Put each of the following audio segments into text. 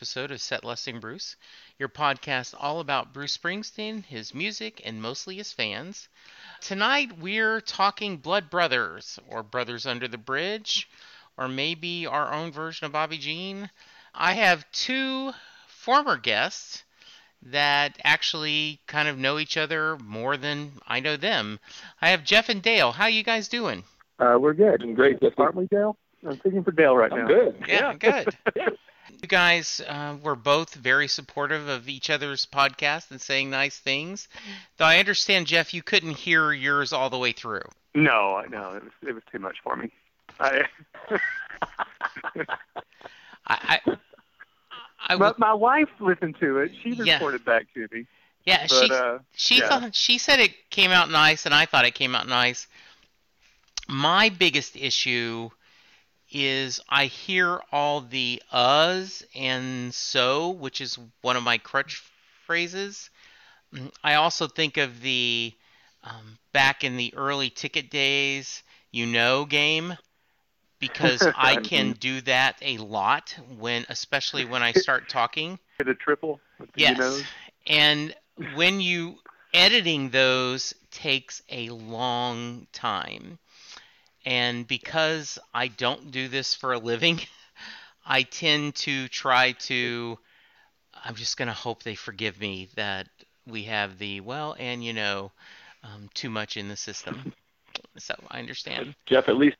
welcome to another episode of Set Lusting Bruce, your podcast all about Bruce Springsteen, his music, and mostly his fans. Tonight we're talking Blood Brothers, or Brothers Under the Bridge, or maybe our own version of Bobby Jean. I have two former guests that actually kind of know each other more than I know them. I have Jeff and Dale. How you guys doing? Uh, we're good. Doing great. Jeff. Aren't we, Dale? I'm thinking for Dale right I'm now. good. Yeah, good. You guys uh, were both very supportive of each other's podcast and saying nice things. Though I understand, Jeff, you couldn't hear yours all the way through. No, I no, it was it was too much for me. I, I, I, I my, my wife listened to it. She Yeah. reported back to me. yeah, But she uh, she yeah. thought she said it came out nice, and I thought it came out nice. My biggest issue is I hear all the uhs and so, which is one of my crutch phrases. Mm, I also think of the um, back in the early ticket days, you know, game because I can do that a lot when, especially when I start talking. hit a triple. with the Yes. You know. And when you editing those takes a long time. And because I don't do this for a living, I tend to try to I'm just going to hope they forgive me that we have the well and you know um, too much in the system. So I understand. Jeff, at least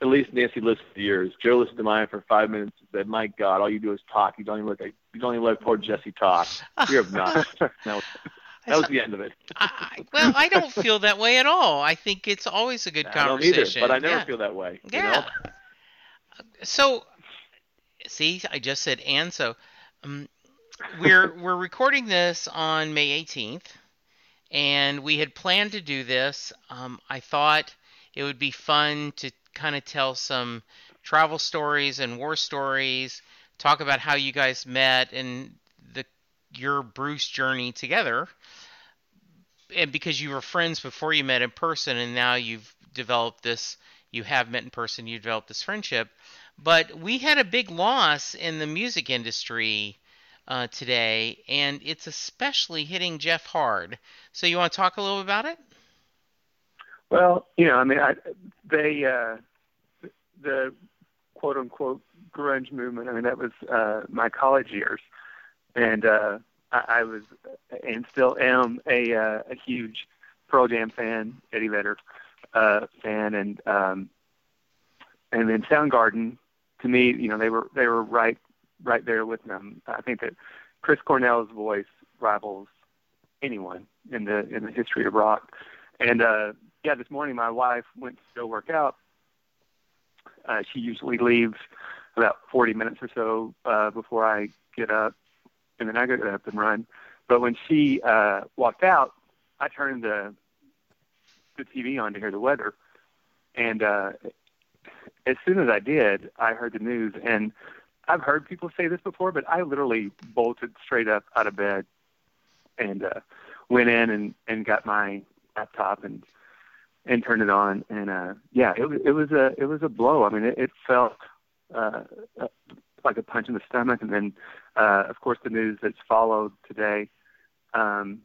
at least Nancy listened to yours. Joe listened to mine for five minutes and said, My God, all you do is talk. You don't even let you don't even let poor Jesse talk. You're obnoxious. that, was, the end of it. I, well, I don't feel that way at all. I think it's always a good I don't either, but I never Yeah. feel that way. You know? So, see, I just said and so. Um, we're we're recording this on May 18th, and we had planned to do this. Um, I thought it would be fun to kind of tell some travel stories and war stories, talk about how you guys met and your Bruce journey together. And because you were friends before you met in person, and now you've developed this, you have met in person, you developed this friendship. But we had a big loss in the music industry uh, today, and it's especially hitting Jeff hard. So you want to talk a little about it? Well, you know, I mean, I, they uh, the quote unquote grunge movement. I mean, that was uh, my college years, and uh, I, I was and still am a uh, a huge Pearl Jam fan, Eddie Vedder uh, fan, and um, and then Soundgarden. To me, you know, they were they were right right there with them. I think that Chris Cornell's voice rivals anyone in the in the history of rock. And uh, yeah, this morning my wife went to go work out. Uh, she usually leaves about 40 minutes or so uh, before I get up, and then I got up and run. But when she uh, walked out, I turned the the TV on to hear the weather, and uh, as soon as I did, I heard the news. And I've heard people say this before, but I literally bolted straight up out of bed and uh, went in and, and got my laptop and and turned it on. And uh, yeah, it was it was a it was a blow. I mean, it, it felt uh, uh, like a punch in the stomach. And then, uh, of course, the news that's followed today. Um,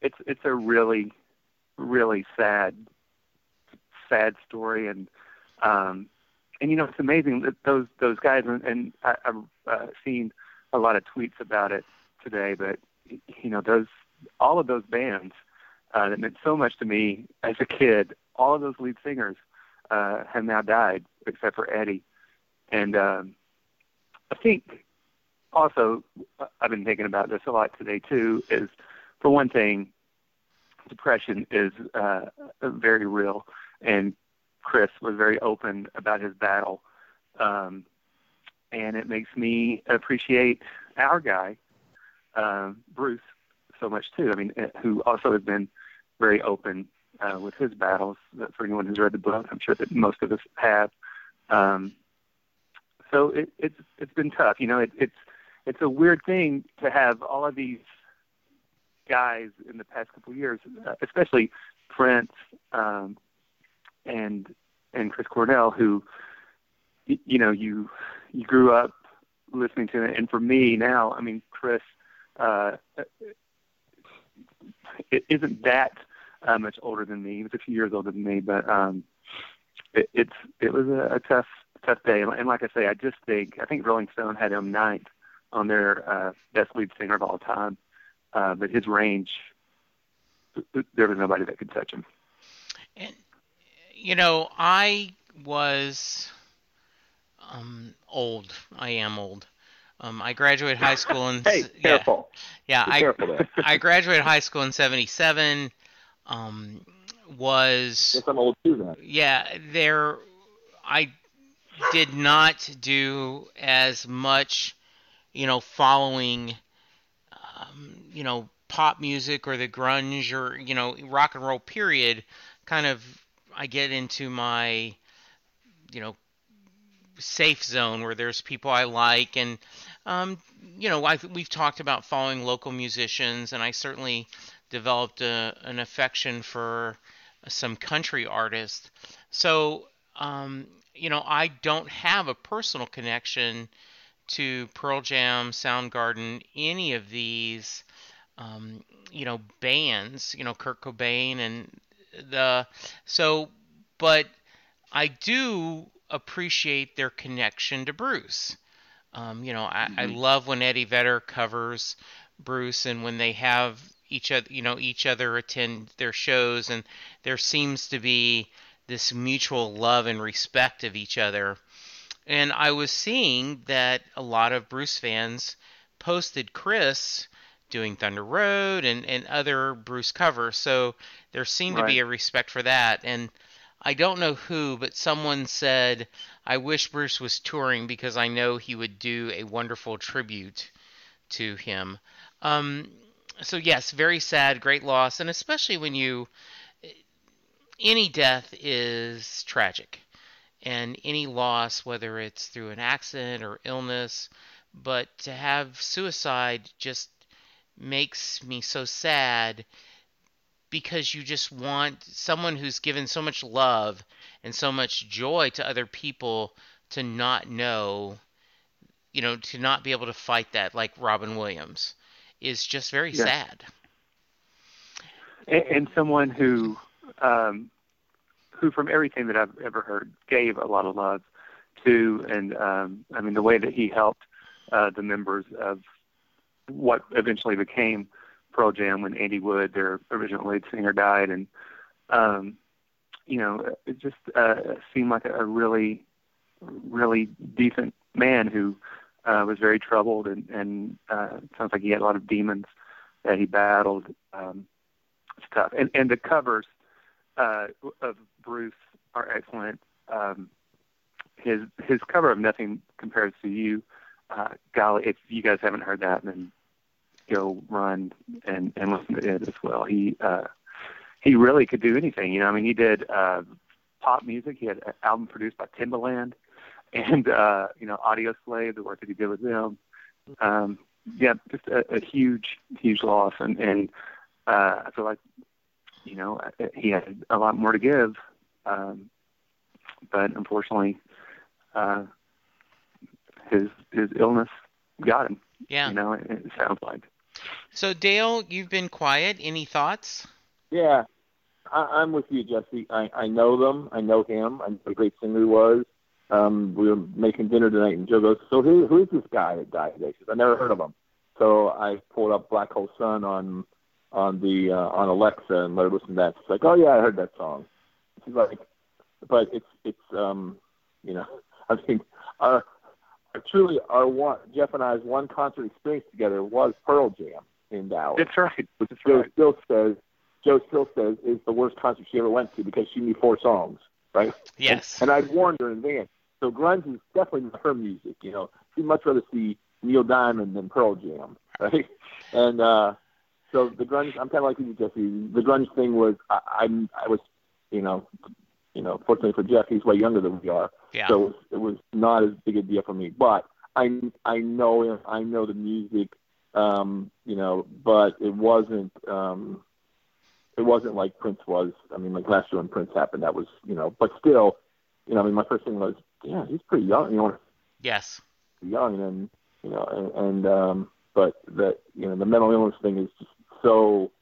it's it's a really really sad sad story and um and you know it's amazing that those those guys and, and I, I've uh, seen a lot of tweets about it today, but you know those all of those bands uh, that meant so much to me as a kid, all of those lead singers uh, have now died except for Eddie, and um, I think also uh, I've been thinking about this a lot today too. Is for one thing, depression is uh, very real, and Chris was very open about his battle, um, and it makes me appreciate our guy, um, Bruce, so much too. I mean, uh, who also has been very open uh, with his battles. Uh, For anyone who's read the book, I'm sure that most of us have. Um, so it, it's it's been tough. You know, it, it's it's a weird thing to have all of these guys in the past couple of years, uh, especially Prince um, and and Chris Cornell, who you know you you grew up listening to. And for me now, I mean, Chris, uh, it isn't that uh, much older than me. He was a few years older than me, but um, it, it's it was a, a tough tough day. And like I say, I just think I think Rolling Stone had him ninth on their uh, best lead singer of all time. Uh, but his range, there was nobody that could touch him. And you know, I was um, old. I am old. Um, I graduated high school in hey, yeah, careful. yeah. Be I careful I graduated high school in '77. Um, was Guess I'm old too then. yeah there. I did not do as much, you know, following, um, you know, pop music or the grunge or you know rock and roll period. Kind of, I get into my, you know, safe zone where there's people I like and um, you know i we've talked about following local musicians and I certainly developed a, an affection for some country artists so um, you know I don't have a personal connection to Pearl Jam, Soundgarden, any of these um, you know bands you know Kurt Cobain and the so but I do appreciate their connection to Bruce. Um, you know, I, I Mhm. love when Eddie Vedder covers Bruce and when they have each other, you know, each other attend their shows, and there seems to be this mutual love and respect of each other. And I was seeing that a lot of Bruce fans posted Chris doing Thunder Road and, and other Bruce covers, so there seemed to be a respect for that. And I don't know who, but someone said, I wish Bruce was touring because I know he would do a wonderful tribute to him. Um, so, yes, very sad, great loss, and especially when you. Any death is tragic, and any loss, whether it's through an accident or illness, but to have suicide just makes me so sad because you just want someone who's given so much love and so much joy to other people to not know, you know, to not be able to fight that like Robin Williams is just very Yeah. sad. and, and someone who, um, who from everything that I've ever heard, gave a lot of love to, and um, I mean the way that he helped uh, the members of what eventually became Pearl Jam when Andy Wood, their original lead singer, died, and um, you know it just uh, seemed like a really, really decent man who uh, was very troubled, and, and uh, sounds like he had a lot of demons that he battled. Um, stuff. And and the covers uh, of Bruce are excellent. Um, his his cover of Nothing Compares to You, uh, golly, if you guys haven't heard that, then go run and and listen to it as well. He uh, he really could do anything. You know, I mean, he did uh, pop music. He had an album produced by Timbaland, and uh, you know, Audio Slave, the work that he did with them. Um, yeah, just a, a huge, huge loss, and and uh, I feel like you know he had a lot more to give, um, but unfortunately, uh, his his illness got him. Yeah. You know, it, it sounds like. So Dale, you've been quiet. Any thoughts? Yeah, I, I'm with you, Jesse. I, I know them. I know him. I know what a great singer he was. Um, we were making dinner tonight, and Joe goes, "So who who is this guy that died today?" She "I never heard of him." So I pulled up Black Hole Sun on on the uh, on Alexa and let her listen to that. She's like, "Oh yeah, I heard that song." She's like, "But it's it's um, you know, I think our, our truly our one Jeff and I's one concert experience together was Pearl Jam in Dallas." That's right. which That's Joe right. still says Joe still says is the worst concert she ever went to because she knew four songs, right? Yes. And, and I'd warned her in advance. So grunge is definitely not her music. You know, she'd much rather see Neil Diamond than Pearl Jam, right? And uh, so the grunge, I'm kind of like you, Jesse. The grunge thing was I, I'm I was, you know, you know, fortunately for Jeff, he's way younger than we are. yeah. So it was, it was not as big a deal for me. But I I know. I know the music. Um, you know, but it wasn't. Um, it wasn't like Prince was. I mean, like last year when Prince happened, that was you know. But still, you know, I mean, my first thing was, yeah, he's pretty young. You know, yes. young, and you know, and, and um, but that you know the mental illness thing is just so.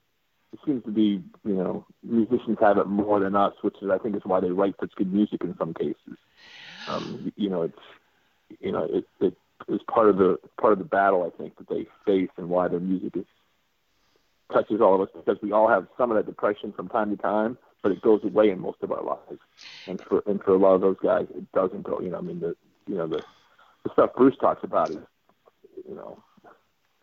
It seems to be, you know, musicians have it more than us, which is I think is why they write such good music in some cases. Um, you know, it's you know, it it is part of the part of the battle I think that they face and why their music is touches all of us because we all have some of that depression from time to time, but it goes away in most of our lives. And for and for a lot of those guys, it doesn't go. You know, I mean, the you know the the stuff Bruce talks about is you know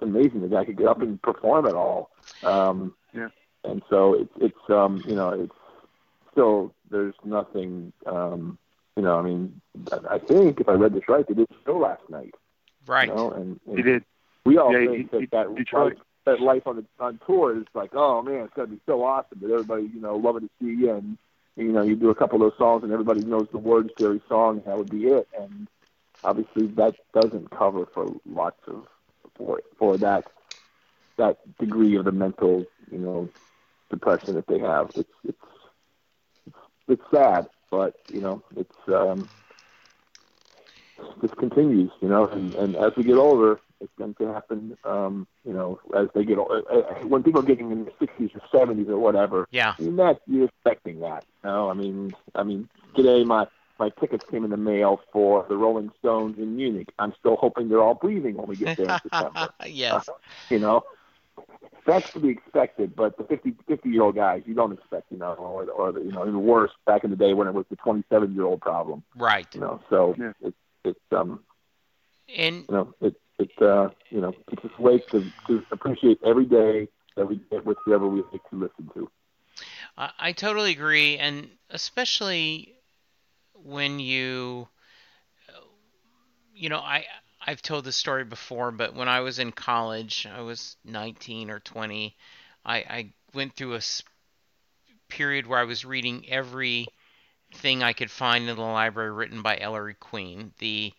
amazing. The guy could get up and perform at all. Um, Yeah. And so it's it's um you know it's still there's nothing um you know I mean I I think if I read this right they did a show last night Right. you know and, and He did. we all Yeah, think he- that that Detroit. life, that life on the on tour is like, oh man, it's gonna be so awesome that everybody, you know, loving to see you and you know, you do a couple of those songs and everybody knows the words to every song and that would be it. And obviously that doesn't cover for lots of for for that that degree of the mental, you know, depression that they have. It's it's it's, it's sad, but you know, it's um this continues, you know, and, and as we get older, it's going to happen. Um, you know, as they get older, when people are getting in their sixties or seventies or whatever, Yeah. you're not you're expecting that. You know, I mean, I mean, today my my tickets came in the mail for the Rolling Stones in Munich. I'm still hoping they're all breathing when we get there in September. yes. You know, that's to be expected. But the 50 50 year old guys, you don't expect. You know, or or the, you know, even worse back in the day when it was the 27 year old problem. Right. You know, so Yeah. it's it's um And you know, it it uh you know, it's just a way to to appreciate every day that we get with whoever we like to listen to. I, I totally agree, and especially when you, you know, I I've told this story before, but when I was in college, I was 19 or 20. I, I went through a period where I was reading every thing I could find in the library written by Ellery Queen. The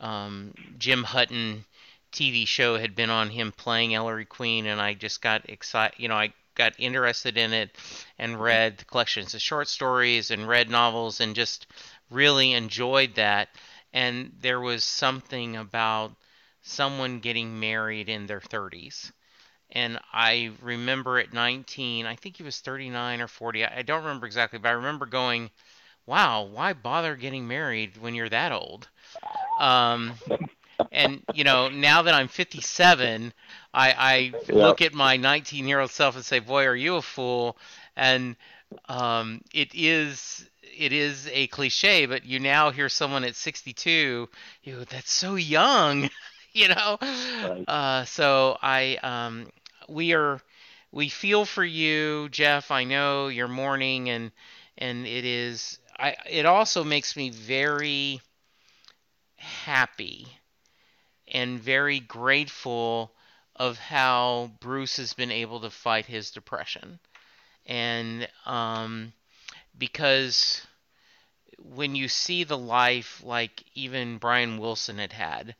um, Jim Hutton TV show had been on him playing Ellery Queen, and I just got excited. You know, I got interested in it and read the collections of short stories and read novels and just really enjoyed that. And there was something about someone getting married in their 30s. And I remember at 19, I think he was 39 or 40. I don't remember exactly, but I remember going, wow, why bother getting married when you're that old? Um, and you know, now that I'm 57, I, I Yeah. look at my 19 year old self and say, boy, are you a fool? And um, it is it is a cliche, but you now hear someone at 62, you that's so young, you know. Right. Uh, so I um, we are we feel for you, Jeff. I know you're mourning, and and it is. I it also makes me very happy and very grateful of how Bruce has been able to fight his depression, and um, because when you see the life like even Brian Wilson had had,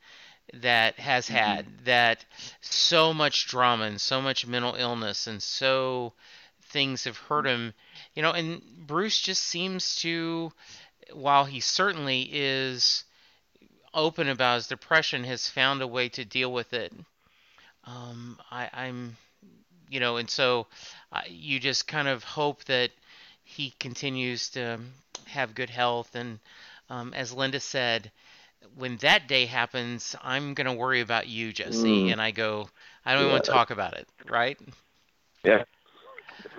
that has had that so much drama and so much mental illness and so things have hurt him, you know, and Bruce just seems to, while he certainly is open about his depression, has found a way to deal with it. Um, I, I'm, you know, and so uh, you just kind of hope that he continues to have good health. And um, as Linda said, when that day happens, I'm going to worry about you, Jesse. Mm. And I go, I don't even want to talk about it, right? That's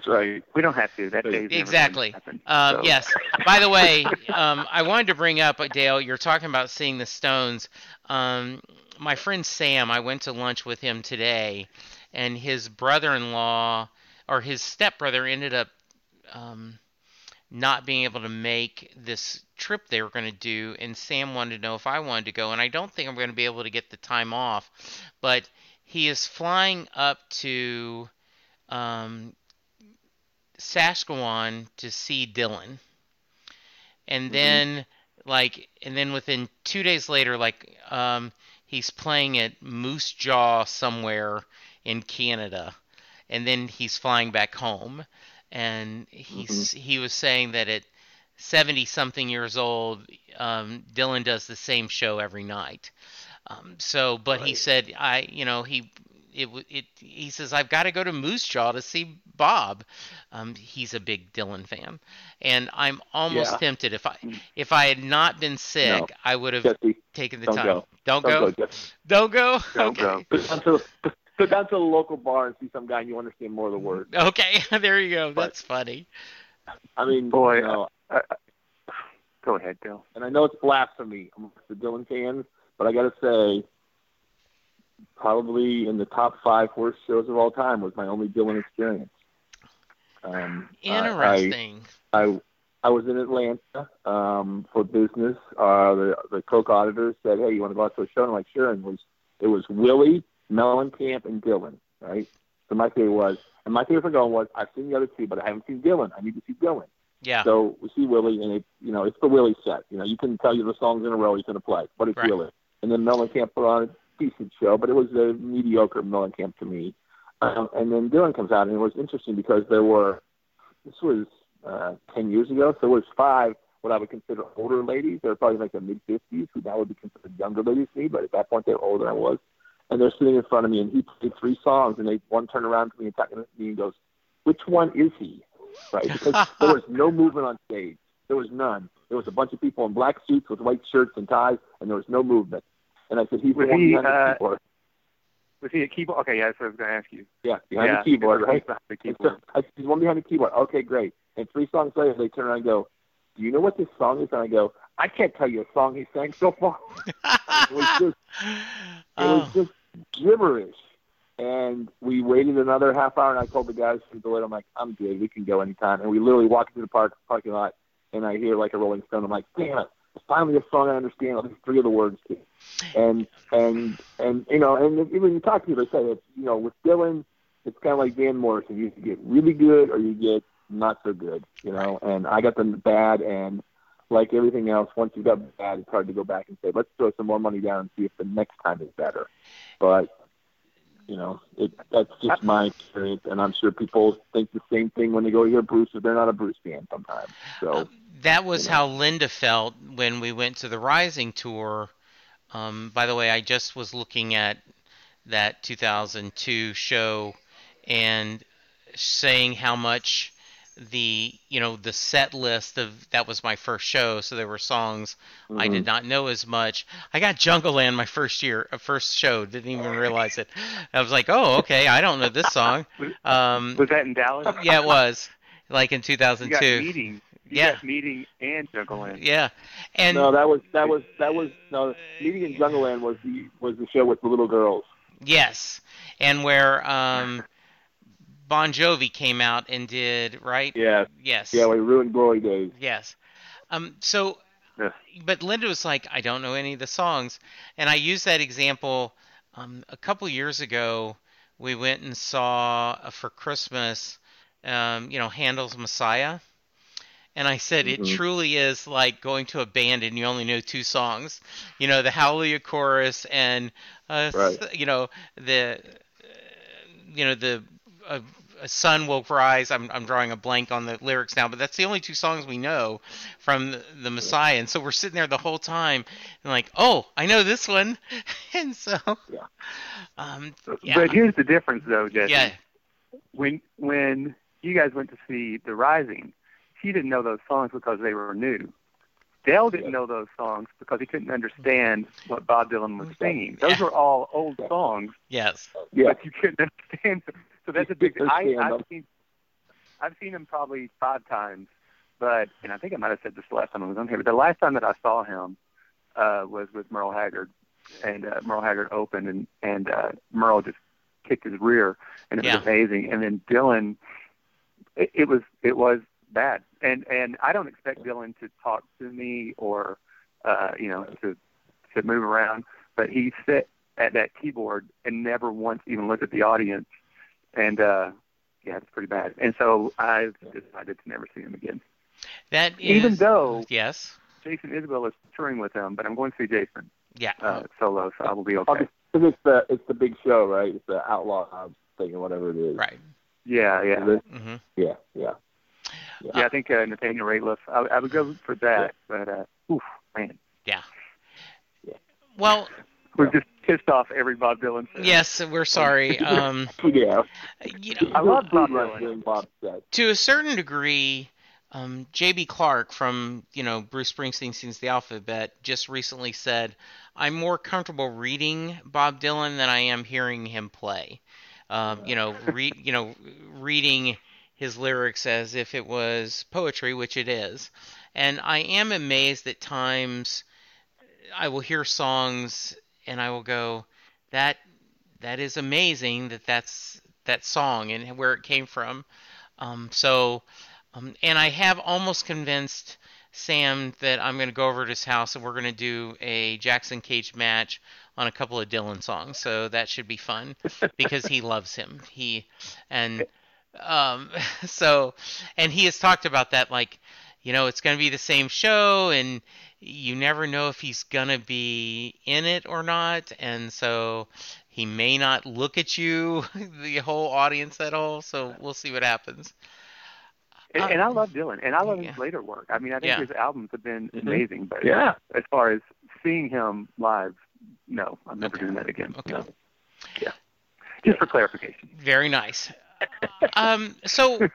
right. We don't have to. That never Exactly. happen. Um, So- Yes. By the way, um, I wanted to bring up, Dale, you're talking about seeing the Stones. Um, my friend Sam, I went to lunch with him today, and his brother in law, or his stepbrother, ended up um, not being able to make this trip they were going to do. And Sam wanted to know if I wanted to go, and I don't think I'm going to be able to get the time off. But he is flying up to um, Saskatchewan to see Dylan. And Mhm. then like and then within 2 days later like um he's playing at Moose Jaw somewhere in Canada. And then he's flying back home and he's he was saying that at 70 something years old um Dylan does the same show every night. Um, so, but he said, I, you know, he, it, it, he says, I've got to go to Moose Jaw to see Bob. Um, he's a big Dylan fan, and I'm almost Yeah. tempted if I, if I had not been sick, No. I would have Jesse, taken the don't time. go. Don't don't go. go, Don't go. Don't okay. go. Go down to go down to the local bar and see some guy and you understand more of the words. Okay. there you go. But- That's funny. I mean, Boy, you know, Uh, go ahead, Bill. and I know it's blasphemy amongst the Dylan fans, but I got to say, probably in the top five worst shows of all time was my only Dylan experience. Um, Interesting. I I was in Atlanta um, for business. Uh, the the Coke auditors said, "Hey, you want to go out to a show?" And I'm like, "Sure." And it was it was Willie, Mellencamp, and Dylan, right? So my theory was, and my theory for going was, I've seen the other two, but I haven't seen Dylan. I need to see Dylan. yeah. So we see Willie, and it, you know, it's the Willie set. You know, you can tell you the songs in a row he's going to play, but it's Right. Willie. And then Mellencamp put on decent show, but it was a mediocre Mellencamp to me. Um, and then Dylan comes out, and it was interesting because there were, this was uh, 10 years ago, so there was five what I would consider older ladies. They were probably like the mid 50s, who now would be considered younger ladies to me, but at that point they were older than I was. And they're sitting in front of me, and he played three songs, and they one turned around to me and talking to me and goes, "Which one is he?" Right? Because there was no movement on stage. There was none. There was a bunch of people in black suits with white shirts and ties, and there was no movement. And I said, "He's the Was one he, behind the uh, keyboard." Was he a keyboard? Okay, yeah, that's what I was going to ask you. Yeah, behind yeah, the keyboard, right? behind the keyboard. so I said, he's one behind the keyboard. Okay, great. And three songs later, they turn around and go, "Do you know what this song is?" And I go, "I can't tell you a song he sang so far." It was just, it oh, was just gibberish. And we waited another half hour, and I told the guys from the door, I'm like, "I'm good. We can go anytime." And we literally walked into the park parking lot, and I hear like a Rolling Stone. I'm like, "Damn it! Finally, a song I understand at least three of the words to." And and and you know, and if- when you talk to people, they say it's you know with Dylan, it's kind of like Van Morrison. You get really good or you get not so good, you know. And I got the bad, and like everything else, once you've got bad, it's hard to go back and say, let's throw some more money down and see if the next time is better. But you know, it, that's just my experience, and I'm sure people think the same thing when they go hear Bruce, if they're not a Bruce fan sometimes. So Um, that was how Linda felt when we went to the Rising tour. Um, by the way, I just was looking at that 2002 show and saying how much the you know the set list of that was my first show, so there were songs I mhm. did not know as much. I got Jungleland my first year, uh, first show, didn't even realize it. I was like, oh okay, I don't know this song. Um, Was that in Dallas? yeah, it was like in You got 2002. Meeting. Yeah. meeting and Jungleland. Yeah, and no, that was that was that was no. Meeting in Jungleland was the was the show with the little girls. Yes, and where um, Bon Jovi came out and did right. Yeah, Yes. yeah, we ruined Glory Days. Yes. Um. So, Yeah. but Linda was like, I don't know any of the songs, and I used that example. Um, a couple years ago, we went and saw uh, for Christmas, um, you know, Handel's Messiah. And I said, it Mhm. truly is like going to a band and you only know two songs, you know, the Hallelujah chorus and, uh, Right. you know, the, uh, you know, the uh, a sun will rise. I'm I'm drawing a blank on the lyrics now, but that's the only two songs we know from the, the Messiah. And so we're sitting there the whole time and like, oh, I know this one, and so, Yeah. um, yeah, But here's the difference, though, Jesse. yeah, When when you guys went to see The Rising, he didn't know those songs because they were new. Dale didn't Yeah. know those songs because he couldn't understand what Bob Dylan was singing. Those Yeah. were all old songs, yes, Yeah, but you couldn't understand. them. So that's a big. I, I've seen I've seen him probably five times, but and I think I might have said this the last time I was on here. But the last time that I saw him uh, was with Merle Haggard, and uh, Merle Haggard opened, and and uh, Merle just kicked his rear, and it Yeah. was amazing. And then Dylan, it, it was it was bad, and and I don't expect Dylan to talk to me or uh, you know to to move around, but he sit at that keyboard and never once even looked at the audience, and uh, yeah, it's pretty bad. And so I've decided to never see him again, that is, even though yes, Jason Isbell is touring with him, but I'm going to see Jason yeah, uh, solo, so I will be okay. because it's the it's the big show, right? It's the Outlaw Hobbs thing or whatever it is. right, Yeah, yeah, Is it? hmm Yeah, yeah. Yeah. I think uh, Nathaniel Rateliff. I, I would go for that, but uh, oof, man. Yeah. Well, we're just pissed off every Bob Dylan fan. Yes, we're sorry. Um, yeah. you know, I love Bob Dylan. Bob said. to a certain degree, um, J.B. Clark from you know Bruce Springsteen sings the alphabet just recently said, "I'm more comfortable reading Bob Dylan than I am hearing him play." Um, you know, re- you know, reading his lyrics as if it was poetry, which it is, and I am amazed at times. I will hear songs and I will go, "That that is amazing that that's that song and where it came from." Um, so, um, and I have almost convinced Sam that I'm going to go over to his house and we're going to do a Jackson Cage match on a couple of Dylan songs. So that should be fun because he loves him. He and um, so and he has talked about that like you know it's going to be the same show and you never know if he's going to be in it or not and so he may not look at you the whole audience at all so we'll see what happens And, Uh, and I love Dylan, and I love yeah. his later work. I mean, I think Yeah. his albums have been Mhm. amazing, but Yeah. as far as seeing him live, no, I'm never Okay. doing that again. Okay. No. Yeah. Just for clarification. Very nice. Um, so,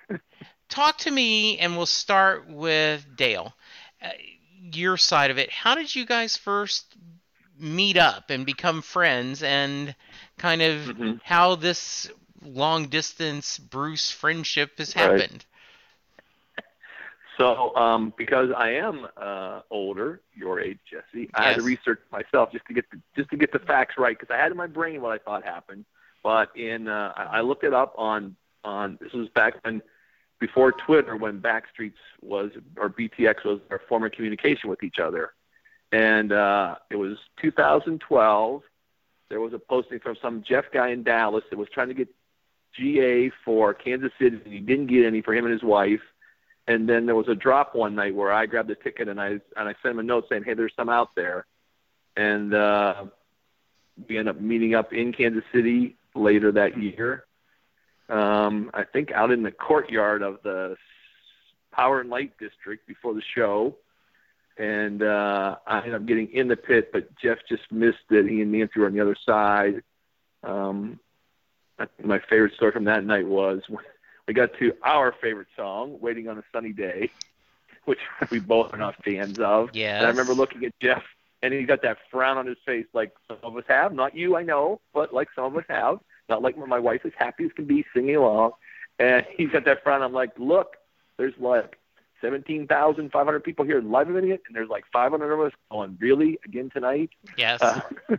talk to me, and we'll start with Dale. Uh, your side of it. How did you guys first meet up and become friends, and kind of Mhm. how this long distance Bruce friendship has Right. happened? So, um, because I am uh, older, your age, Jesse, I had to research myself just to get the, just to get the facts right because I had in my brain what I thought happened, but in uh, I looked it up on on this was back when before Twitter when Backstreets was or BTX was their former communication with each other, and uh, it was 2012. There was a posting from some Jeff guy in Dallas that was trying to get GA for Kansas City, and he didn't get any for him and his wife. And then there was a drop one night where I grabbed a ticket and I and I sent him a note saying, "Hey, there's some out there," and uh, we ended up meeting up in Kansas City later that year. Um, I think out in the courtyard of the Power and Light District before the show, and uh, I ended up getting in the pit, but Jeff just missed it. He and Nancy were on the other side. Um, I think my favorite story from that night was when we got to our favorite song, "Waiting on a Sunny Day," which we both are not fans of. Yes. And I remember looking at Jeff, and he's got that frown on his face, like some of us have. Not you, I know, but like some of us have. Not like when my wife is happy as can be singing along, and he's got that frown. I'm like, look, there's like 17,500 people here live in it, and there's like 500 of us going, really again tonight. Yes. Uh,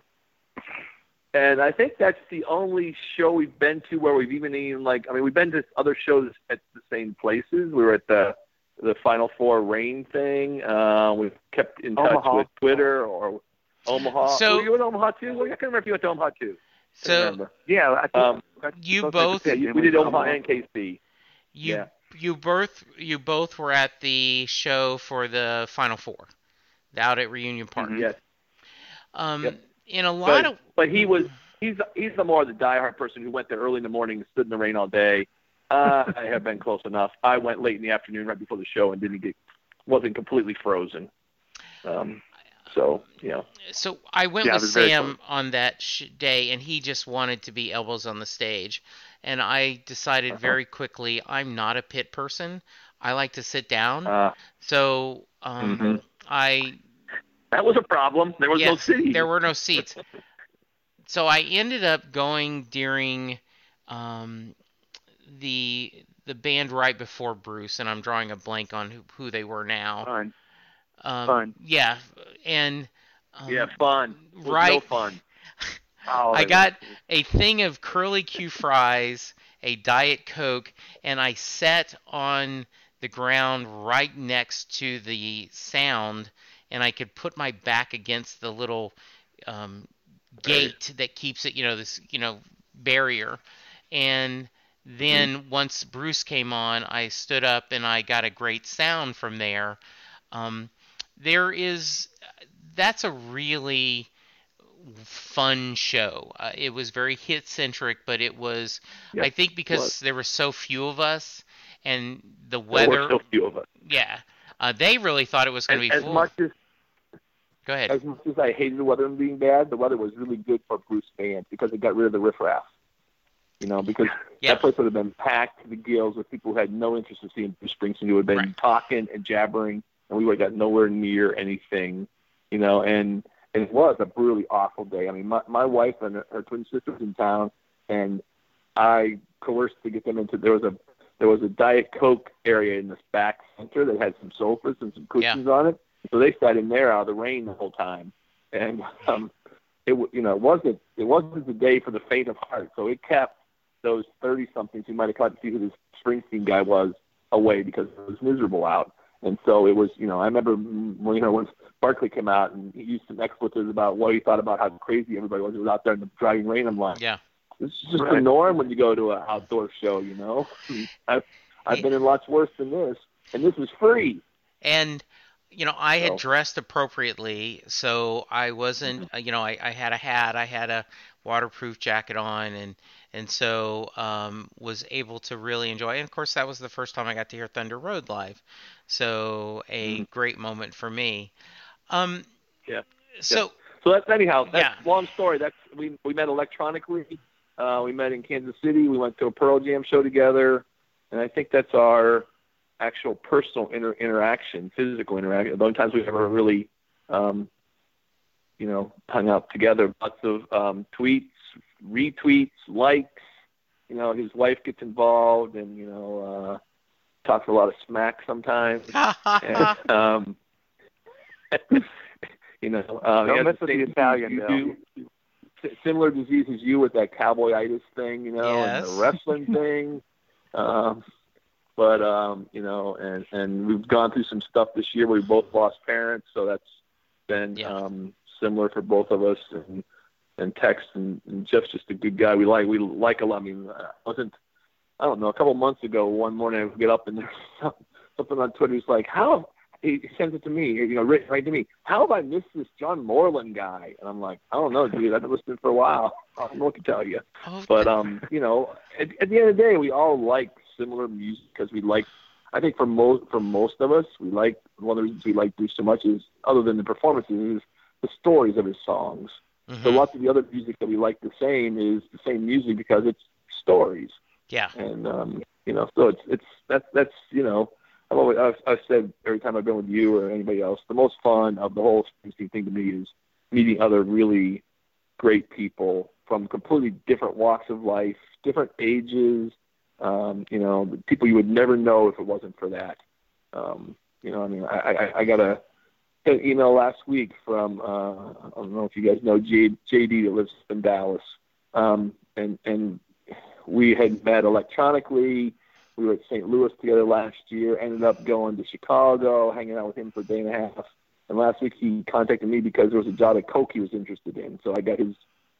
and I think that's the only show we've been to where we've even even like I mean we've been to other shows at the same places. We were at the the Final Four rain thing. Uh, we've kept in touch Omaha. with Twitter or Omaha. So- were you in Omaha too? Well, I can't remember if you went to Omaha too. So remember. Yeah, I think Um, you both both- Yeah, same we did Omaha and KC. you yeah. you both you both were at the show for the Final Four, out at Reunion Park. Mhm. Yes, Um, Yep. in a lot but, of but he was he's he's the more the diehard person who went there early in the morning, and stood in the rain all day. Uh, I have been close enough. I went late in the afternoon, right before the show, and didn't get wasn't completely frozen. Um, so you know, so I went Yeah, with Sam on that sh- day, and he just wanted to be elbows on the stage, and I decided Uh-huh. very quickly I'm not a pit person. I like to sit down, uh, so um, Mhm. I that was a problem. There was no yes, city. there were no seats. So I ended up going during um, the the band right before Bruce, and I'm drawing a blank on who, who they were now. fun. Um, Fun. Yeah, and um, yeah, fun. Was No right. fun. Oh, I got a thing of curly Q fries, a diet coke, and I sat on the ground right next to the sound, and I could put my back against the little um, gate that keeps it, you know, this, you know, barrier. And then once Bruce came on, I stood up and I got a great sound from there. Um, there is, that's a really fun show. Uh, it was very hit centric, but it was, Yeah, I think, because was. there were so few of us and the There weather. were so few of us. yeah, uh, they really thought it was going to be as full. much as Go ahead. As much as I hated the weather being bad, the weather was really good for Bruce fans because it got rid of the riffraff. You know, because Yeah. that place would have been packed to the gills with people who had no interest in seeing Bruce Springsteen, who had been Right. talking and jabbering, and we would have got nowhere near anything. You know, and and it was a brutally awful day. I mean, my my wife and her, twin sisters in town, and I coerced to get them into. There was a there was a Diet Coke area in this back center that had some sofas and some cushions on it. So they sat in there out of the rain the whole time, and um, it w- you know it wasn't it wasn't the day for the faint of heart. So it kept those thirty somethings who might have caught to see who this Springsteen guy was away because it was miserable out. And so it was, you know, I remember when you know when Barkley came out and he used some expletives about what he thought about how crazy everybody was. It was out there in the driving rain. I'm like, Yeah. this is just the norm when you go to an outdoor show, you know. I've I've been in lots worse than this, and this is free. And you know, I had dressed appropriately, so I wasn't. uh, You know, I, I had a hat, I had a waterproof jacket on, and and so um, was able to really enjoy. And of course, that was the first time I got to hear Thunder Road live, so a Mhm. great moment for me. Um, Yeah. So So that's anyhow. That's Yeah. long story. That's we we met electronically. Uh, we met in Kansas City. We went to a Pearl Jam show together, and I think that's our actual personal inter- interaction, physical interaction. The only times we've ever really, um, you know, hung out together. Lots of um, tweets, retweets, likes. You know, his wife gets involved, and you know, uh, talks a lot of smack sometimes. And, um, you know, uh, Don't has mess the with the Italian, you Bill. similar disease as you with that cowboyitis thing, you know, and the wrestling thing. Um, but um, you know, and and we've gone through some stuff this year. We both lost parents, so that's been Yeah. um, similar for both of us. And and Tex and, and Jeff's just a good guy. We like we like a lot. I mean, I wasn't I don't know. A couple months ago, one morning I would get up and there's something on Twitter. He's like, "How?" He he sends it to me. You know, right, right to me. How have I missed this John Moreland guy? And I'm like, I don't know, dude. I've been listening for a while. I don't know what to tell you. Oh, But um, you know, at, at the end of the day, we all like similar music because we like. I think for most for most of us, we like one of the reasons we like Bruce so much is other than the performances is the stories of his songs. So mhm. lots of the other music that we like the same is the same music because it's stories, yeah, and um, you know, so it's it's that's that's you know, I've always I've, I've said every time I've been with you or anybody else, the most fun of the whole Springsteen thing to me is meeting other really great people from completely different walks of life, different ages, um, you know, people you would never know if it wasn't for that. Um, you know, I mean, I, I, I got a an email last week from uh, I don't know if you guys know J, JD that lives in Dallas, um, and and we had met electronically. We were at St. Louis together last year. Ended up going to Chicago, hanging out with him for a day and a half. And last week he contacted me because there was a job at Coke he was interested in. So I got his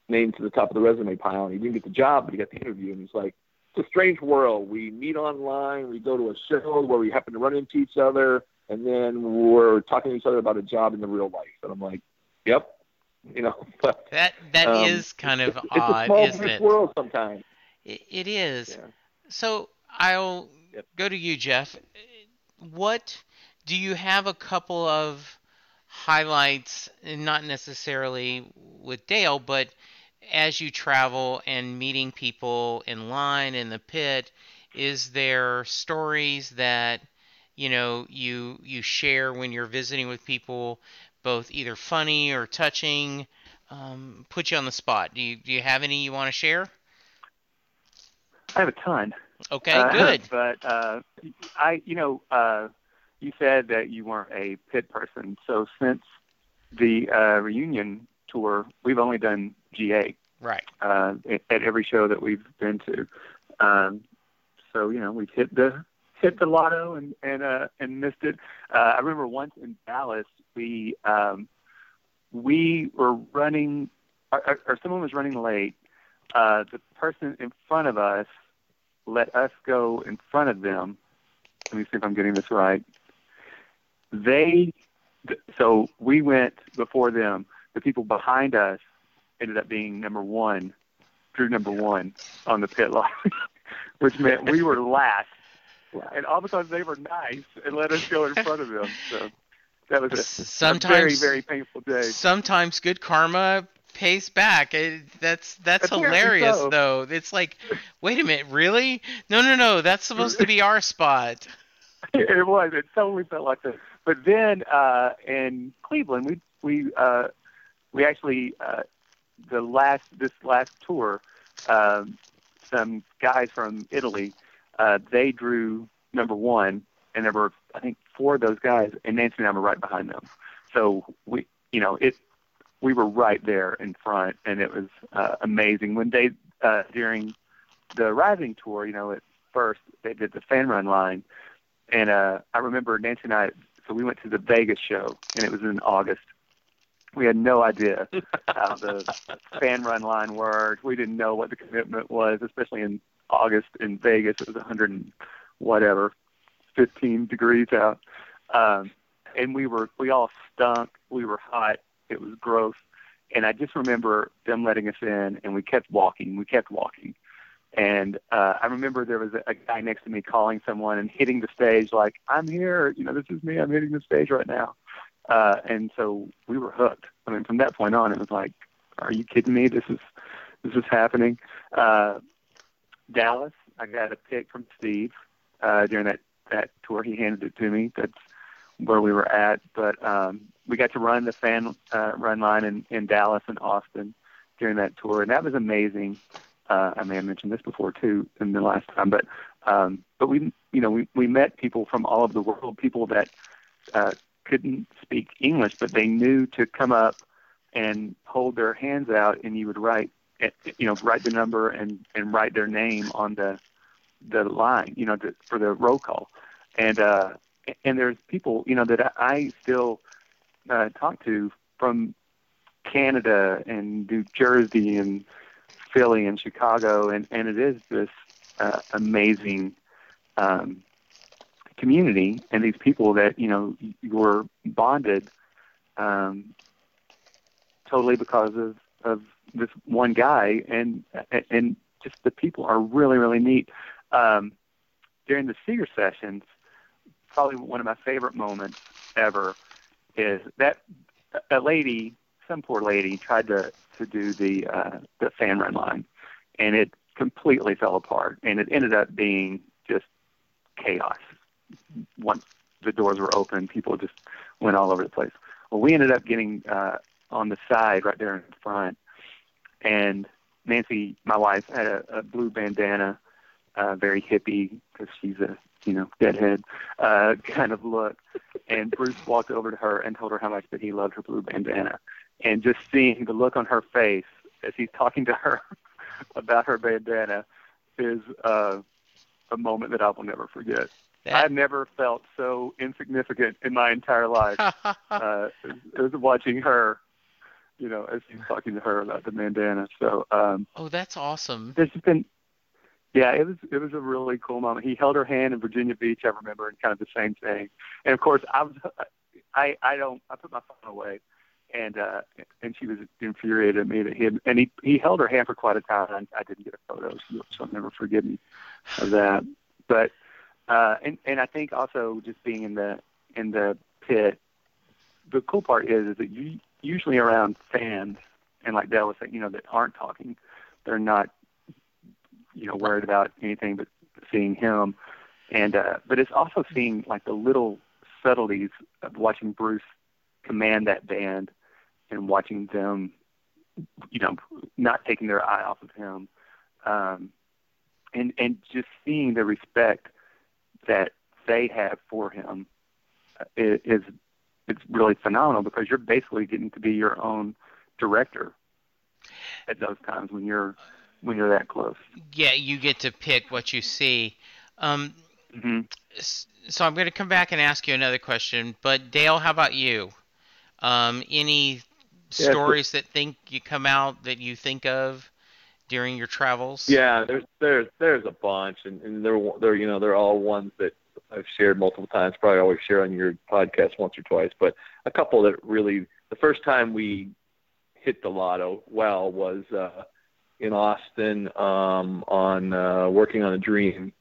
name to the top of the resume pile. And he didn't get the job, but he got the interview. And he's like, "It's a strange world. We meet online. We go to a show where we happen to run into each other, and then we're talking to each other about a job in the real life." And I'm like, "Yep." You know, but that that um, is kind of it's, it's a odd, small isn't it? world sometimes. It, it is. Yeah. So I'll Yep. go to you, Jeff. What do you have a couple of highlights, and not necessarily with Dale, but as you travel and meeting people in line in the pit, is there stories that you know you you share when you're visiting with people, both either funny or touching? Um, put you on the spot. Do you do you have any you want to share? I have a ton. Okay, Uh, good. But uh, I, you know, uh, you said that you weren't a pit person. So since the uh, reunion tour, we've only done GA Right. uh, at, at every show that we've been to. Um, so you know, we've hit the hit the lotto and and uh, and missed it. Uh, I remember once in Dallas, we um, we were running, or, or- someone was running late. Uh, the person in front of us let us go in front of them. Let me see if I'm getting this right. They, so we went before them. The people behind us ended up being number one, drew number one on the pit line, which meant we were last. And all because they were nice and let us go in front of them. So that was a, sometimes a very very painful day. Sometimes good karma pays back. It, that's that's Apparently hilarious so. though. It's like, wait a minute, really? No, no, no. That's supposed to be our spot. it was. It totally felt like that. But then uh, in Cleveland, we we uh, we actually uh, the last this last tour, um, some guys from Italy, uh, they drew number one, and there were I think four of those guys, and Nancy and I were right behind them. So we, you know, it we were right there in front, and it was uh, amazing when they uh, during the Rising tour. You know, at first they did the fan run line, and uh, I remember Nancy and I. So we went to the Vegas show, and it was in August. We had no idea how the fan run line worked. We didn't know what the commitment was, especially in August in Vegas. It was 100 and whatever, 15 degrees out, um, and we were we all stunk. We were hot. It was gross. And I just remember them letting us in, and we kept walking. We kept walking. And uh, I remember there was a, a guy next to me calling someone and hitting the stage like, "I'm here, you know, this is me. I'm hitting the stage right now." Uh, and so we were hooked. I mean, from that point on, it was like, "Are you kidding me? This is this is happening." Uh, Dallas, I got a pick from Steve uh, during that that tour. He handed it to me. That's where we were at. But um, we got to run the fan uh, run line in, in Dallas and Austin during that tour, and that was amazing. Uh, I may have mentioned this before too in the last time, but um, but we you know we we met people from all over the world, people that uh, couldn't speak English, but they knew to come up and hold their hands out, and you would write you know write the number and and write their name on the the line, you know, the, for the roll call, and uh, and there's people you know that I still uh, talk to from Canada and New Jersey and Philly and Chicago, and and it is this uh, amazing um, community and these people that you know you're bonded um, totally because of of this one guy, and and just the people are really really neat. Um, during the Seeger sessions, probably one of my favorite moments ever is that a lady, some poor lady, tried to to do the uh, the fan run line, and it completely fell apart, and it ended up being just chaos. Once the doors were open, people just went all over the place. Well, we ended up getting uh, on the side right there in front, and Nancy, my wife, had a, a blue bandana, uh, very hippie because she's a you know deadhead uh, kind of look. And Bruce walked over to her and told her how much that he loved her blue bandana, and just seeing the look on her face as he's talking to her about her bandana is uh, a moment that I will never forget. I've never felt so insignificant in my entire life uh, as, as watching her, you know, as he's talking to her about the bandana. So, um, oh, that's awesome. there's just been, yeah, it was it was a really cool moment. He held her hand in Virginia Beach, I remember, and kind of the same thing. And of course, I was, I I don't, I put my phone away, and uh, and she was infuriated at me that he had, and he he held her hand for quite a time. And I didn't get a photo, so I'll never forgive me of that. But uh, and and I think also just being in the in the pit, the cool part is is that you usually around fans and like saying, you know, that aren't talking, they're not, you know, worried about anything but seeing him. And uh, but it's also seeing like the little subtleties of watching Bruce command that band and watching them, you know, not taking their eye off of him, um, and and just seeing the respect that they have for him uh, is it's really phenomenal because you're basically getting to be your own director at those times when you're when you're that close. Yeah, you get to pick what you see. Um, hmm so I'm going to come back and ask you another question. But Dale, how about you? Um, any so- stories that think you come out that you think of during your travels? Yeah, there's there's there's a bunch, and, and they're they're you know they're all ones that I've shared multiple times. Probably always share on your podcast once or twice, but a couple that really the first time we hit the lotto well was uh, in Austin um, on uh, working on a dream.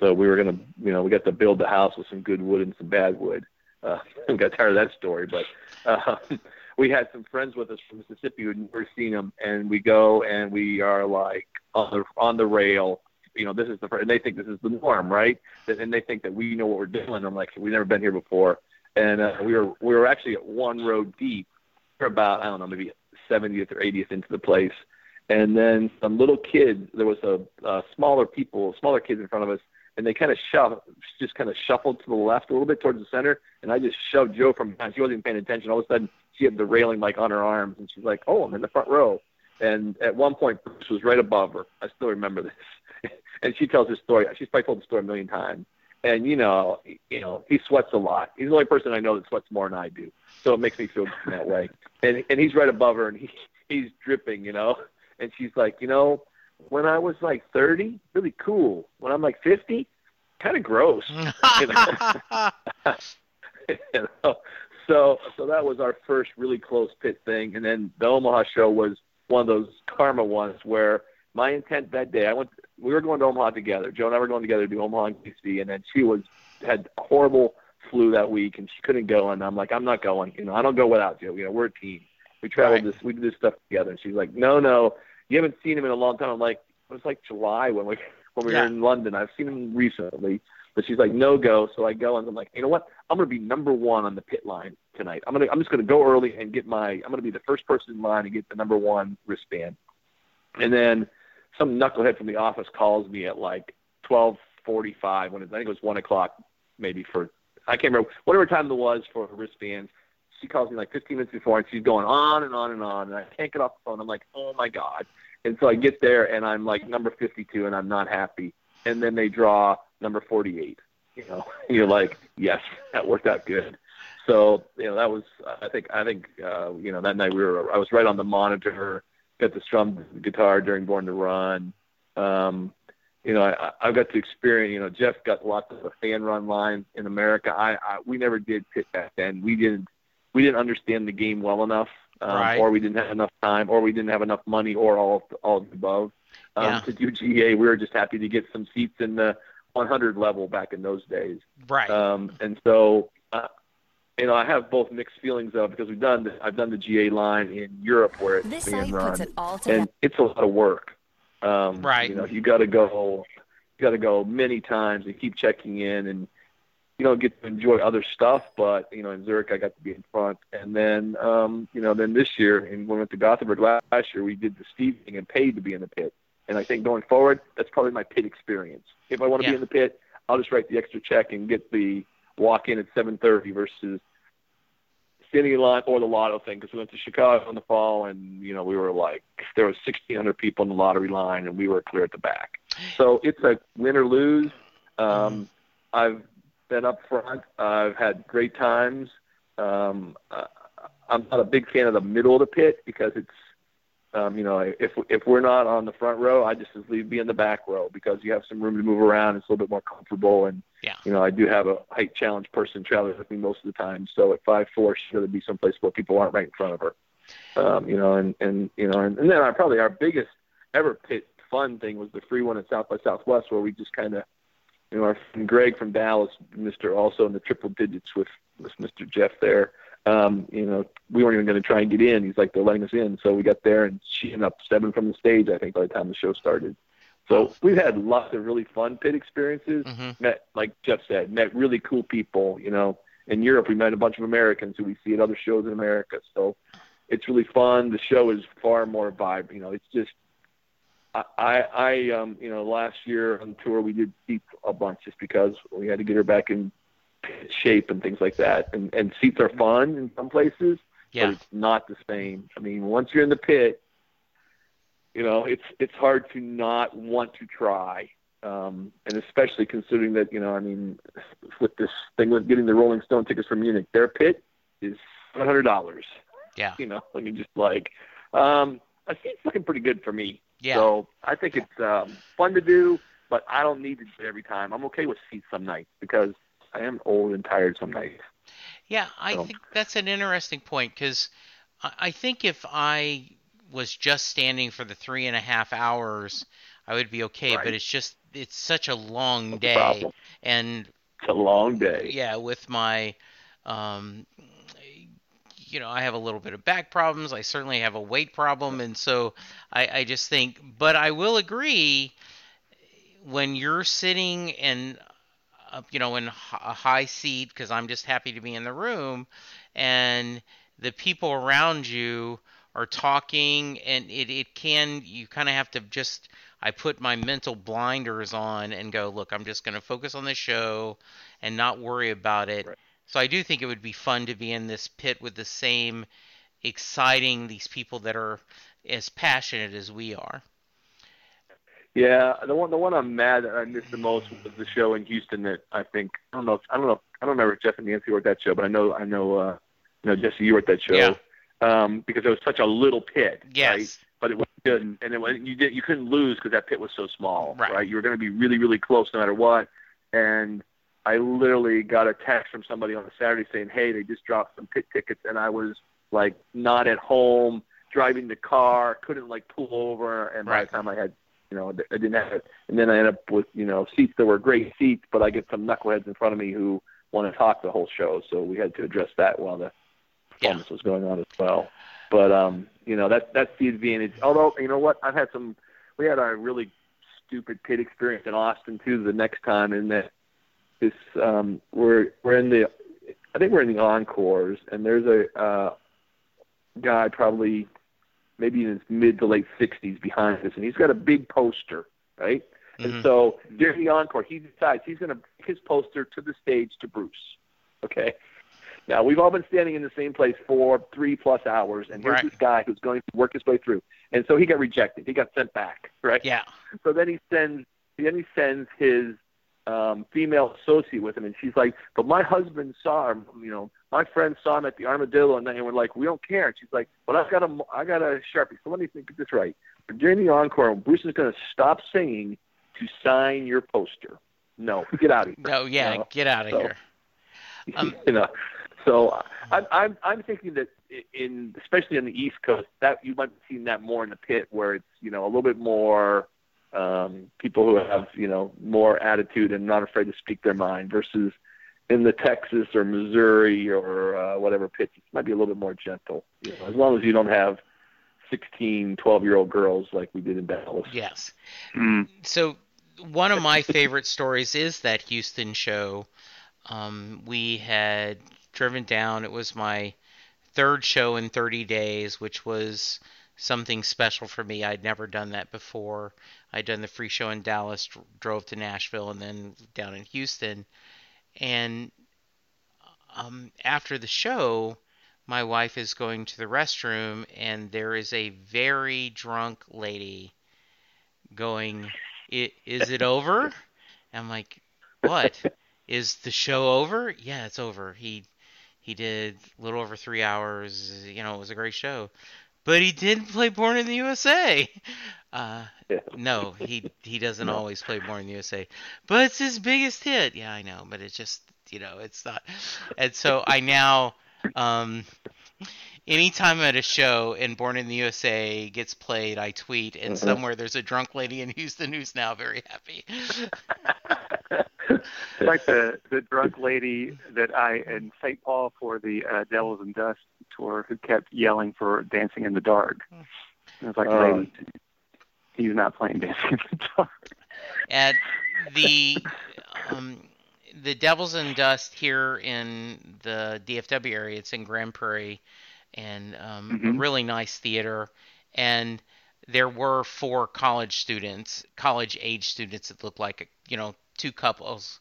So we were gonna you know we got to build the house with some good wood and some bad wood, uh, I got tired of that story, but uh, we had some friends with us from Mississippi who'd never seen them, and we go and we are like on the on the rail. You know, this is the first, and they think this is the norm, right? And they think that we know what we're doing. I'm like, we've never been here before, and uh, we were we were actually at one row deep. We're about I don't know maybe 70th or 80th into the place, and then some little kid. There was a uh, smaller people, smaller kids in front of us, and they kind of shoved, just kind of shuffled to the left a little bit towards the center, and I just shoved Joe from behind. She wasn't even paying attention. All of a sudden, she had the railing like on her arms, and she's like, "Oh, I'm in the front row." And at one point, Bruce was right above her. I still remember this. And she tells this story. She's probably told the story a million times. And you know, you know, he sweats a lot. He's the only person I know that sweats more than I do. So it makes me feel that way. And and he's right above her, and he he's dripping, you know. And she's like, you know, when I was like 30, really cool. When I'm like 50, kind of gross. you know? you know? So so that was our first really close pit thing, and then the Omaha show was one of those karma ones where my intent that day, I went. We were going to Omaha together. Joe and I were going together to do Omaha and KC, and then she was had horrible flu that week, and she couldn't go. And I'm like, I'm not going. You know, I don't go without you. You know, we're a team. We traveled right. this. We did this stuff together. And she's like, No, no, you haven't seen him in a long time. I'm like, it was like July when we when we yeah. were in London. I've seen him recently. But she's like, no go. So I go and I'm like, you know what? I'm gonna be number one on the pit line tonight. I'm gonna I'm just gonna go early and get my I'm gonna be the first person in line to get the number one wristband. And then some knucklehead from the office calls me at like twelve forty five when it, I think it was one o'clock maybe for I can't remember whatever time it was for her wristbands. She calls me like 15 minutes before, and she's going on and on and on, and I can't get off the phone. I'm like, oh my god! And so I get there, and I'm like number 52, and I'm not happy. And then they draw number 48. You know, you're like, yes, that worked out good. So you know that was I think I think uh, you know that night we were I was right on the monitor, got to strum the guitar during Born to Run. Um, you know I, I've got to experience you know Jeff got lots of fan run lines in America. I, I we never did pit back then. We didn't we didn't understand the game well enough, um, right. or we didn't have enough time, or we didn't have enough money, or all all of the above. Um, yeah. To do GA, we were just happy to get some seats in the 100 level back in those days. Right. Um, and so, uh, you know, I have both mixed feelings of because we've done the, I've done the GA line in Europe where it's this being run, it and it's a lot of work. Um, right. You know, you got to go, you got to go many times and keep checking in, and you don't get to enjoy other stuff. But you know, in Zurich, I got to be in front, and then um, you know, then this year, and when we went to Gothenburg last year, we did the Steve thing and paid to be in the pit. And I think going forward, that's probably my pit experience. If I want to yeah. be in the pit, I'll just write the extra check and get the walk in at 7:30 versus standing line or the lotto thing because we went to Chicago in the fall and you know we were like there was 1,600 people in the lottery line and we were clear at the back. So it's a win or lose. Um. I've been up front. I've had great times. Um, I'm not a big fan of the middle of the pit because it's um, you know, if if we're not on the front row, I just as leave be in the back row because you have some room to move around. It's a little bit more comfortable, and yeah. you know, I do have a height challenge person traveling with me most of the time. So at five four, she's going to be someplace where people aren't right in front of her. Um, you know, and and you know, and, and then our probably our biggest ever pit fun thing was the free one at South by Southwest, where we just kind of, you know, our friend Greg from Dallas, Mister also in the triple digits with with Mr. Jeff there um, you know, we weren't even going to try and get in. He's like, they're letting us in. So we got there, and she ended up seven from the stage, I think, by the time the show started. So we've had lots of really fun pit experiences. Mm-hmm. Met, like Jeff said, met really cool people. You know, in Europe, we met a bunch of Americans who we see at other shows in America. So it's really fun. The show is far more vibe. You know, it's just I, I, um, you know, last year on tour we did seats a bunch just because we had to get her back in shape and things like that. And and seats are fun in some places, yeah. but it's not the same. I mean, once you're in the pit, you know, it's it's hard to not want to try. Um, and especially considering that, you know, I mean, with this thing with getting the Rolling Stone tickets from Munich, their pit is seven hundred dollars. Yeah. You know, I mean, just like, um, I see it's looking pretty good for me. Yeah. So I think it's um, fun to do, but I don't need to do it every time. I'm okay with seats some nights because I am old and tired some nights. Yeah, I so. think that's an interesting point because I think if I was just standing for the three and a half hours, I would be okay. Right. But it's just it's such a long that's day, and it's a long day. Yeah, with my Um, you know, I have a little bit of back problems. I certainly have a weight problem, and so I, I just think. But I will agree when you're sitting in, uh, you know, in a high seat because I'm just happy to be in the room, and the people around you are talking, and it it can you kind of have to just. I put my mental blinders on and go, look, I'm just going to focus on the show and not worry about it. Right. So I do think it would be fun to be in this pit with the same exciting these people that are as passionate as we are. Yeah, the one the one I'm mad that I missed the most was the show in Houston that I think I don't know if, I don't know I don't remember if Jeff and Nancy were at that show, but I know I know uh you know Jesse you were at that show. Yeah. Um, because it was such a little pit, Yes. right? But it was good, and, and it was, you did you couldn't lose because that pit was so small, Right. You were going to be really really close no matter what. And I literally got a text from somebody on a Saturday saying, "Hey, they just dropped some pit tickets," and I was like not at home, driving the car, couldn't like pull over, and by the time I had you know, I didn't have it. And then I ended up with, you know, seats that were great seats, but I get some knuckleheads in front of me who want to talk the whole show. So we had to address that while the Yeah. performance was going on as well. But, um, you know, that, that's the advantage. Although, you know what, I've had some, we had a really stupid pit experience in Austin too the next time in that this, um, we're, we're in the, I think we're in the encores and there's a, uh, guy probably maybe in his mid to late 60s behind us, and he's got a big poster, right? And Mhm. so during the encore, he decides he's going to bring his poster to the stage to Bruce. Okay. Now we've all been standing in the same place for three plus hours, and here's Right. this guy who's going to work his way through, and so he got rejected. He got sent back, right? Yeah. So then he sends then he sends his um, female associate with him, and she's like, "But my husband saw him. You know, my friend saw him at the Armadillo, and they were like, we don't care." And she's like, "But I've got a I got a sharpie. So let me think of this right. During the encore, Bruce is going to stop singing to sign your poster. No, get out of here. No, yeah, No. get out of So- here. Um, you know, so I'm I'm I'm thinking that in especially on the East Coast that you might be seeing that more in the pit where it's you know a little bit more um, people who have you know more attitude and not afraid to speak their mind versus in the Texas or Missouri or uh, whatever pits it might be a little bit more gentle. You know, as long as you don't have 16, 12 year old girls like we did in Dallas. Yes. Mm. So one of my favorite stories is that Houston show. Um, we had driven down. It was my third show in 30 days, which was something special for me. I'd never done that before. I'd done the free show in Dallas, drove to Nashville, and then down in Houston. And um, after the show, my wife is going to the restroom, and there is a very drunk lady going, "I- "Is it over?" I'm like, "What? Is the show over?" Yeah, it's over. He he did a little over three hours. You know, it was a great show, but he didn't play Born in the USA. Uh, Yeah. no, he he doesn't No. always play Born in the USA, but it's his biggest hit. Yeah, I know, but it's just you know, it's not. And so I now, um, anytime I'm at a show and Born in the USA gets played, I tweet, and Mhm. somewhere there's a drunk lady in Houston who's now very happy. It's like the the drunk lady that I in St. Paul for the uh, Devils and Dust tour who kept yelling for Dancing in the Dark. And I was like, Oh. lady, he's not playing Dancing in the Dark. And the um, the Devils and Dust here in the DFW area, it's in Grand Prairie, and um, a Mhm. really nice theater. And there were four college students, college age students that looked like you know two couples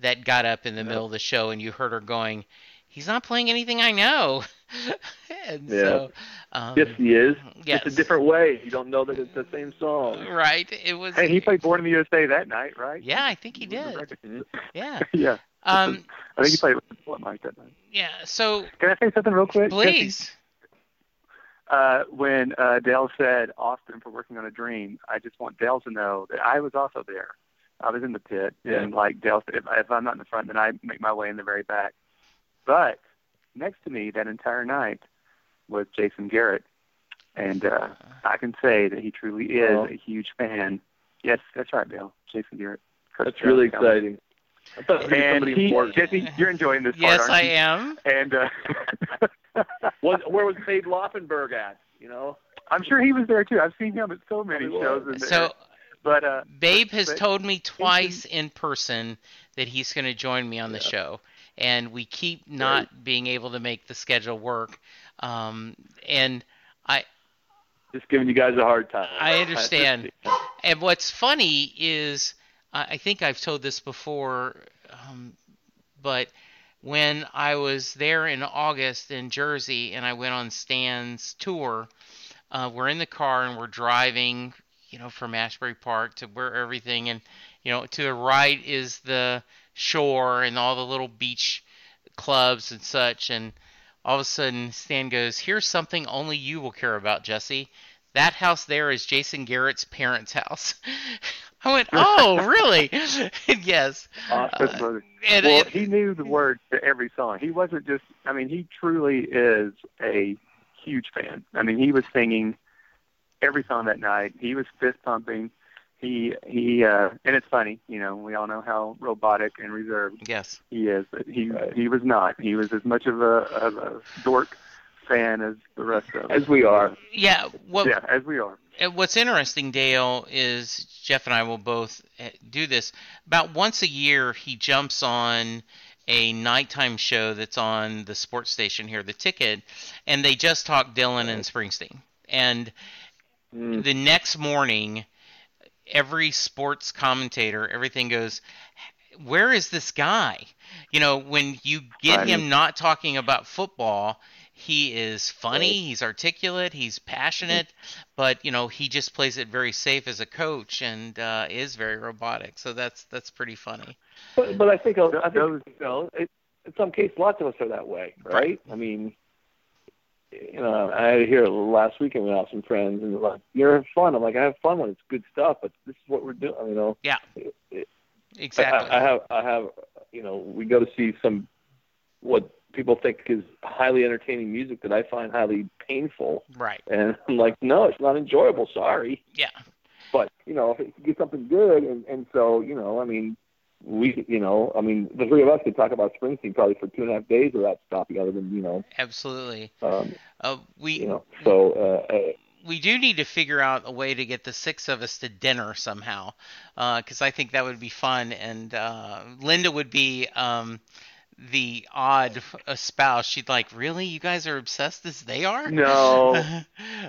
that got up in the Yeah. middle of the show, and you heard her going, "He's not playing anything I know." and Yeah. so, um, yes, he is. yes. It's a different way. You don't know that it's the same song. right. It was. Hey, he played Born in the USA that night, right? Yeah, I think he did. Yeah. yeah. Um. I think he played with What Mike that night. Yeah. So Can I say something real quick? Please. Uh, when uh, Dale said Austin for working on a dream, I just want Dale to know that I was also there. I was in the pit, Yeah. and like Dale said, if, if I'm not in the front, then I make my way in the very back. But next to me that entire night was Jason Garrett, and uh, I can say that he truly is Oh. a huge fan. Yes, that's right, Dale. Jason Garrett. Kurt That's really Strauss, exciting. I thought it and somebody he, important. Jesse, you're enjoying this yes, part, I aren't you? am. And uh, Was, where was Babe Laufenberg at? You know, I'm sure he was there too. I've seen him at so many He shows. In there. So but uh, Babe has but told me twice in person that he's going to join me on the Yeah. show, and we keep not being able to make the schedule work. Um, and I just giving you guys a hard time. I understand. And what's funny is, I think I've told this before, um, but when I was there in August in Jersey and I went on Stan's tour, uh, we're in the car and we're driving, you know, from Asbury Park to where everything, and you know, to the right is the shore and all the little beach clubs and such, and all of a sudden Stan goes, "Here's something only you will care about, Jesse." That house there is Jason Garrett's parents' house. I went, oh, really? yes. Awesome. That's funny. And well, it- he knew the words to every song. He wasn't just. I mean, he truly is a huge fan. I mean, he was singing every song that night. He was fist pumping. He he uh and it's funny, you know, we all know how robotic and reserved yes. he is, but he Right. he was not. He was as much of a of a dork fan as the rest of us. As we are. Yeah. What, yeah, as we are. What's interesting, Dale, is Jeff and I will both eh, do this. About once a year, he jumps on a nighttime show that's on the sports station here, The Ticket, and they just talk Dylan and Springsteen. And Mm. the next morning, every sports commentator, everything goes, Where is this guy? You know, when you get Right. him not talking about football, he is funny, he's articulate, he's passionate, but you know, he just plays it very safe as a coach and uh, is very robotic. So that's that's pretty funny. But, but I think I think you know, it, in some case lots of us are that way, right? I mean, you know, I had here last weekend with some friends, and they're like, "You're having fun." I'm like, "I have fun when it's good stuff, but this is what we're doing." You know, Yeah. It- it- Exactly. I, I have, I have, you know, we go to see some what people think is highly entertaining music that I find highly painful, right. and I'm like, "No, it's not enjoyable. Sorry." Yeah. But you know, if you get something good, and and so you know, I mean, we, you know, I mean, the three of us could talk about Springsteen probably for two and a half days without stopping, other than you know, Absolutely. um, Uh, we you know. So uh, uh, we do need to figure out a way to get the six of us to dinner somehow, because I think that would be fun. And uh, Linda would be um, the odd uh, spouse. She'd like, really, you guys are obsessed as they are? no.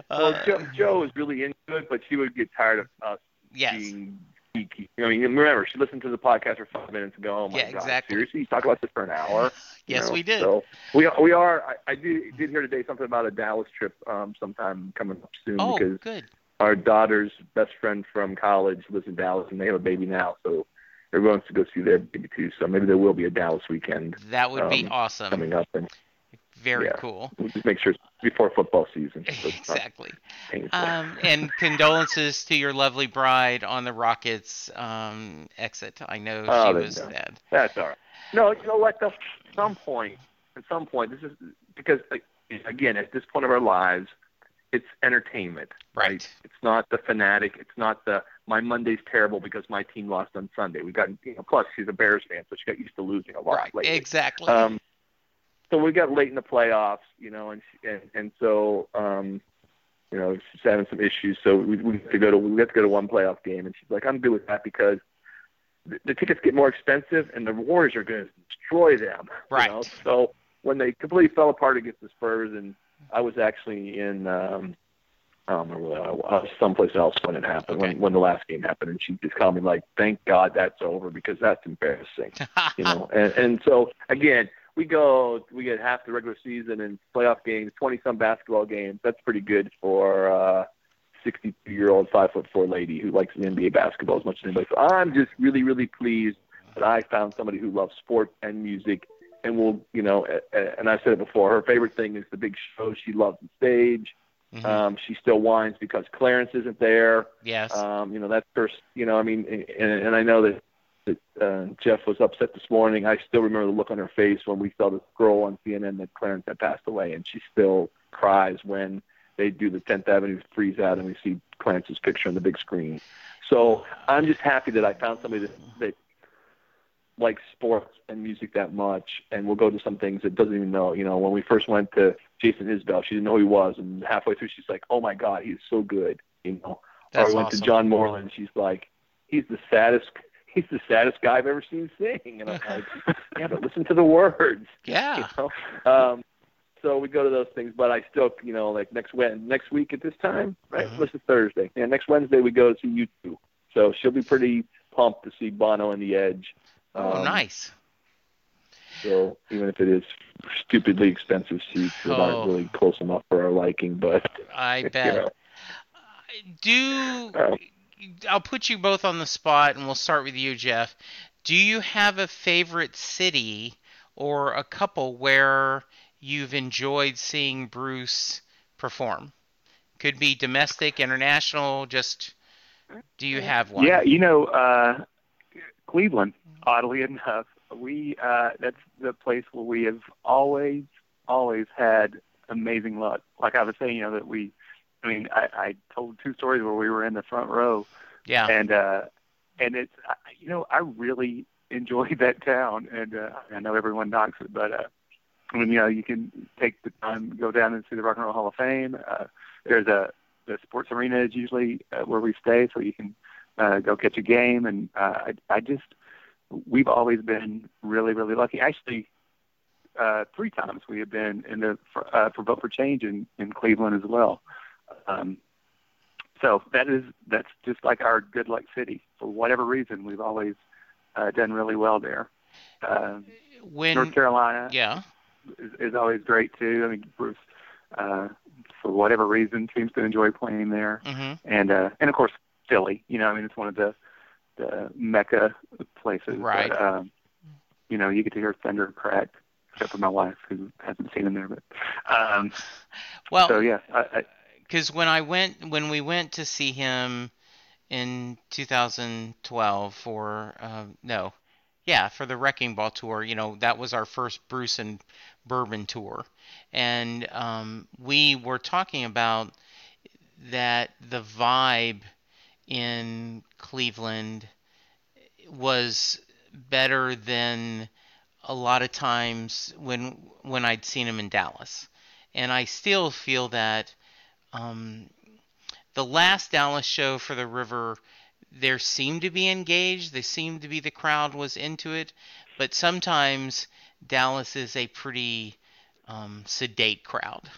Uh, Well, Joe, Joe is really into it, but she would get tired of us yes. being geeky. I mean, remember, she listened to the podcast for five minutes and go, "Oh my Yeah, god, exactly. seriously, you talk about this for an hour?" You Yes, know? we did. So we we are. I, I did did hear today something about a Dallas trip um, sometime coming up soon oh, because good. our daughter's best friend from college lives in Dallas, and they have a baby now, so everyone wants to go see their baby too. So maybe there will be a Dallas weekend That would be um, awesome. coming up, and Very yeah. cool. we'll just make sure it's before football season. so exactly. Um, and condolences to your lovely bride on the Rockets um, exit. I know Oh, she was sad. That's all right. No, you know what? Though, at some point, at some point, this is because like, again, at this point of our lives, it's entertainment. Right. It's not the fanatic. It's not the my Monday's terrible because my team lost on Sunday. We got you know. Plus, she's a Bears fan, so she got used to losing a lot Right. lately. Exactly. Um, so we got late in the playoffs, you know, and she, and, and so um, you know she's having some issues. So we we have to go to we have to go to one playoff game, and she's like, I'm good with that because the, the tickets get more expensive, and the Warriors are going to destroy them. Right. You know? So when they completely fell apart against the Spurs, and I was actually in. Um, I don't remember where I was, someplace else when it happened, Okay. when when the last game happened, and she just called me like, "Thank God that's over because that's embarrassing." you know. And and so again, we go we get half the regular season and playoff games, twenty some basketball games. That's pretty good for uh sixty two year old five foot four lady who likes NBA basketball as much as anybody. So I'm just really, really pleased that I found somebody who loves sport and music and we'll, you know and I've said it before, her favorite thing is the big show. She loves the stage. Mhm. Um, she still whines because Clarence isn't there. yes. Um, you know, that's first, you know, I mean, and, and I know that, that uh, Jeff was upset this morning. I still remember the look on her face when we saw the scroll on CNN that Clarence had passed away, and she still cries when they do the 10th Avenue freeze out and we see Clarence's picture on the big screen. So I'm just happy that I found somebody that, that likes sports and music that much, and will go to some things that doesn't even know. You know, when we first went to Jason Isbell, she didn't know who he was, and halfway through, she's like, "Oh my God, he's so good." You know, That's or we went awesome. to John Moreland, she's like, "He's the saddest." He's the saddest guy I've ever seen sing, and I'm like, yeah, but listen to the words. Yeah. You know? Um, so we go to those things, but I still, you know, like next Wed next week at this time, right? Mhm. This is Thursday. Yeah, next Wednesday we go to see you two. So she'll be pretty pumped to see Bono and the Edge. Oh, Um, nice. So even if it is stupidly expensive seats that Oh. aren't really close enough for our liking, but I you bet. know, Do Uh, I'll put you both on the spot, and we'll start with you, Jeff. Do you have a favorite city or a couple where you've enjoyed seeing Bruce perform? Could be domestic, international. Just do you have one? Yeah, you know, uh, Cleveland. Oddly enough, we uh, that's the place where we have always, always had amazing luck. Like I was saying, you know that we. I mean, I, I told two stories where we were in the front row, Yeah. and uh, and it's I- you know I really enjoy that town, and uh, I know everyone knocks it, but uh, I mean you know you can take the time go down and see the Rock and Roll Hall of Fame. Uh, there's a the sports arena is usually uh, where we stay, so you can uh, go catch a game, and uh, I I just we've always been really really lucky. Actually. Uh, three times we have been in the for, uh, for vote for change in, in Cleveland as well. Um, so that is that's just like our good luck city. For whatever reason, we've always uh, done really well there. Uh, when North Carolina yeah. is, is always great too. I mean, Bruce, uh, for whatever reason, seems to enjoy playing there, hmm and uh, and of course Philly. You know, I mean, it's one of the the mecca places. Right. But, um, you know, you get to hear thunder crack, except for my wife who hasn't seen him there. But um, Well, so yeah, because when I went when we went to see him in 2012 for uh, no, yeah, for the Wrecking Ball tour, you know that was our first Bruce and Bourbon tour, and um, we were talking about that the vibe in Cleveland was better than a lot of times when when I'd seen him in Dallas, and I still feel that um, the last Dallas show for the River, there seemed to be engaged. They seemed to be the crowd was into it, but sometimes Dallas is a pretty um, sedate crowd.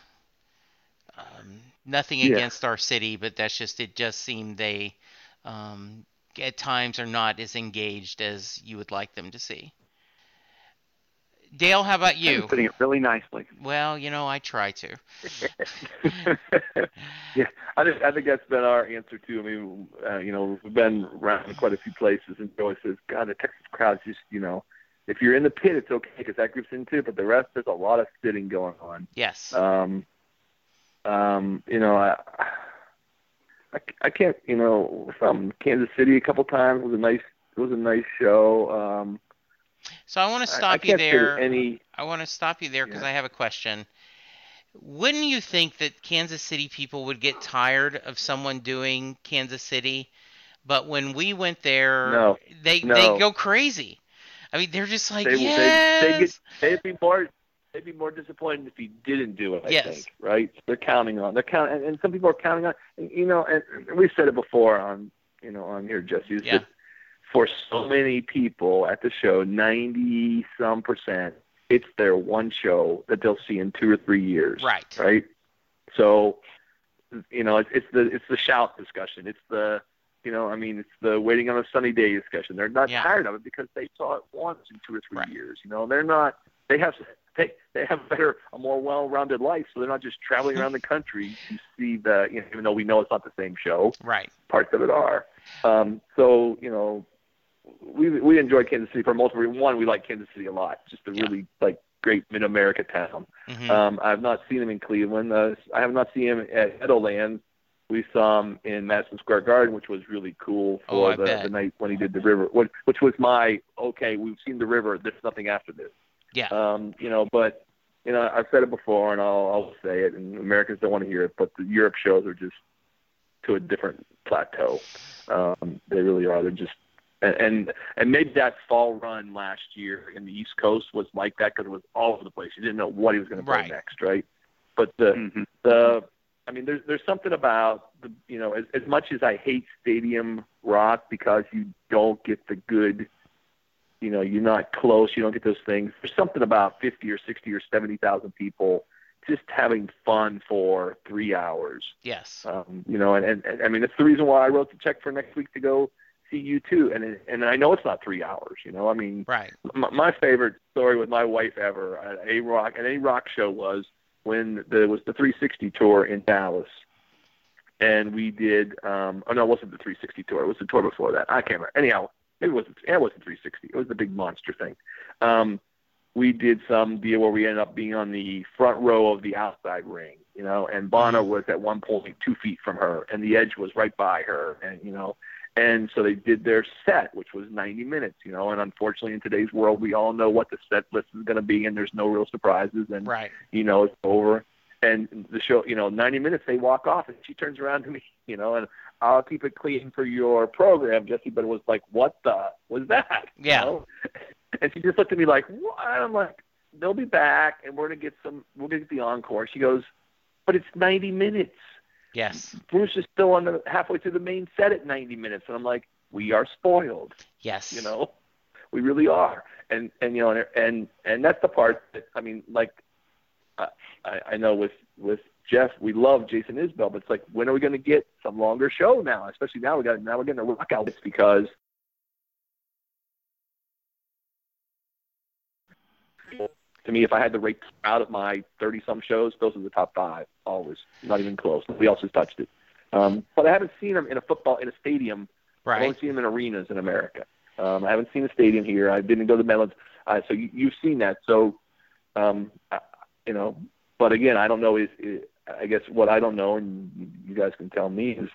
Um, nothing Yeah. against our city, but that's just it. Just seemed they um, at times are not as engaged as you would like them to see. Dale, how about you? putting it really nicely. Well, you know, I try to. yeah, I think I think that's been our answer too. I mean, uh, you know, we've been around quite a few places, and Joey says, "God, the Texas crowd's just, you know, if you're in the pit, it's okay because that group's into it, but the rest, there's a lot of sitting going on." Yes. Um, um, you know, I, I, I can't, you know, from Kansas City a couple times it was a nice, it was a nice show. Um, So I want to stop I, you there. any. I want to stop you there because Yeah. I have a question. Wouldn't you think that Kansas City people would get tired of someone doing Kansas City? But when we went there, No. they No. they go crazy. I mean, they're just like, They, yes. they, they get, they'd be more, they'd be more disappointed if he didn't do it. I Yes. think, right? They're counting on, they're counting, and, and some people are counting on, and, you know, and, and we've said it before on, you know, on here, Jesse, Yeah. that for so many people at the show, ninety some percent, it's their one show that they'll see in two or three years. right. right? So, you know, it's, it's the it's the shout discussion. It's the you know, I mean, it's the waiting on a sunny day discussion. They're not Yeah. tired of it because they saw it once in two or three Right. years. You know, they're not. They have they they have better a more well-rounded life, so they're not just traveling around the country to see the. You know, even though we know it's not the same show, Right. parts of it are. Um, so you know, we we enjoy Kansas City for multiple reasons. One, we like Kansas City a lot. Just a Yeah. really like great mid-America town. hmm Um, I've not seen him in Cleveland. Uh, I have not seen him at Meadowlands. We saw him in Madison Square Garden, which was really cool Oh, for I the, bet. the night when he did the river, which, which was my okay. We've seen the river. There's nothing after this. Yeah. Um, you know, but you know, I've said it before, and I'll, I'll say it, and Americans don't want to hear it, but the Europe shows are just to a different plateau. Um, they really are. They're just And, and and maybe that fall run last year in the East Coast was like that because it was all over the place. You didn't know what he was going to play Right. next, right? But the hmm the I mean, there's there's something about the you know as as much as I hate stadium rock because you don't get the good, you know, you're not close, you don't get those things. There's something about 50 or 60 or 70 thousand people just having fun for three hours. Yes. Um, you know, and, and, and I mean that's the reason why I wrote the check for next week to go see U2. And it, and I know it's not three hours. You know, I mean, Right. my, my favorite story with my wife ever at a rock at a rock show was when there was the 360 tour in Dallas, and we did. Um, oh no, it wasn't the 360 tour. It was the tour before that. I can't remember. Anyhow, maybe it wasn't. It wasn't 360. It was the big monster thing. Um, we did some deal where we ended up being on the front row of the outside ring, you know, and Bono was at one point two feet from her, and the edge was right by her, and you know, and so they did their set, which was 90 minutes, you know, and unfortunately in today's world, we all know what the set list is going to be, and there's no real surprises, and Right. you know, it's over. And the show, you know, 90 minutes, they walk off, and she turns around to me, you know, and I'll keep it clean for your program, Jesse. But it was like, what the was that? You Yeah. know? And she just looked at me like, what? I'm like, they'll be back, and we're gonna get some. We're gonna get the encore. She goes, but it's 90 minutes. Yes. Bruce is still on the halfway through the main set at 90 minutes, and I'm like, we are spoiled Yes. you know we really are and and you know and and, and that's the part that i mean like I, I know with with jeff we love jason isbell but it's like when are we going to get some longer show now especially now we got now we're getting a rock out it's because to me if i had to rate out of my 30 some shows those are the top five always not even close nobody else has touched it um but i haven't seen them in a football in a stadium I've Right. only seen them in arenas in America. Um, I haven't seen a stadium here. I didn't go to the Meadowlands. Uh, so you, you've seen that. So, um, I, you know, but again, I don't know. Is, is I guess what I don't know, and you guys can tell me, is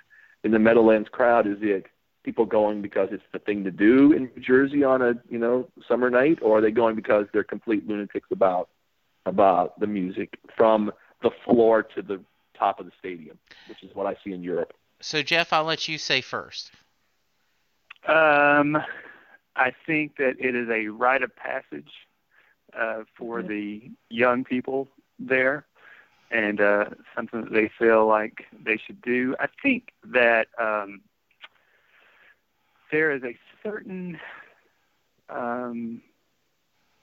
in the Meadowlands crowd, is it people going because it's the thing to do in New Jersey on a you know summer night, or are they going because they're complete lunatics about about the music from the floor to the top of the stadium, which is what I see in Europe. So Jeff, I'll let you say first. Um, I think that it is a rite of passage uh, for the young people there, and uh, something that they feel like they should do. I think that um, there is a certain, um,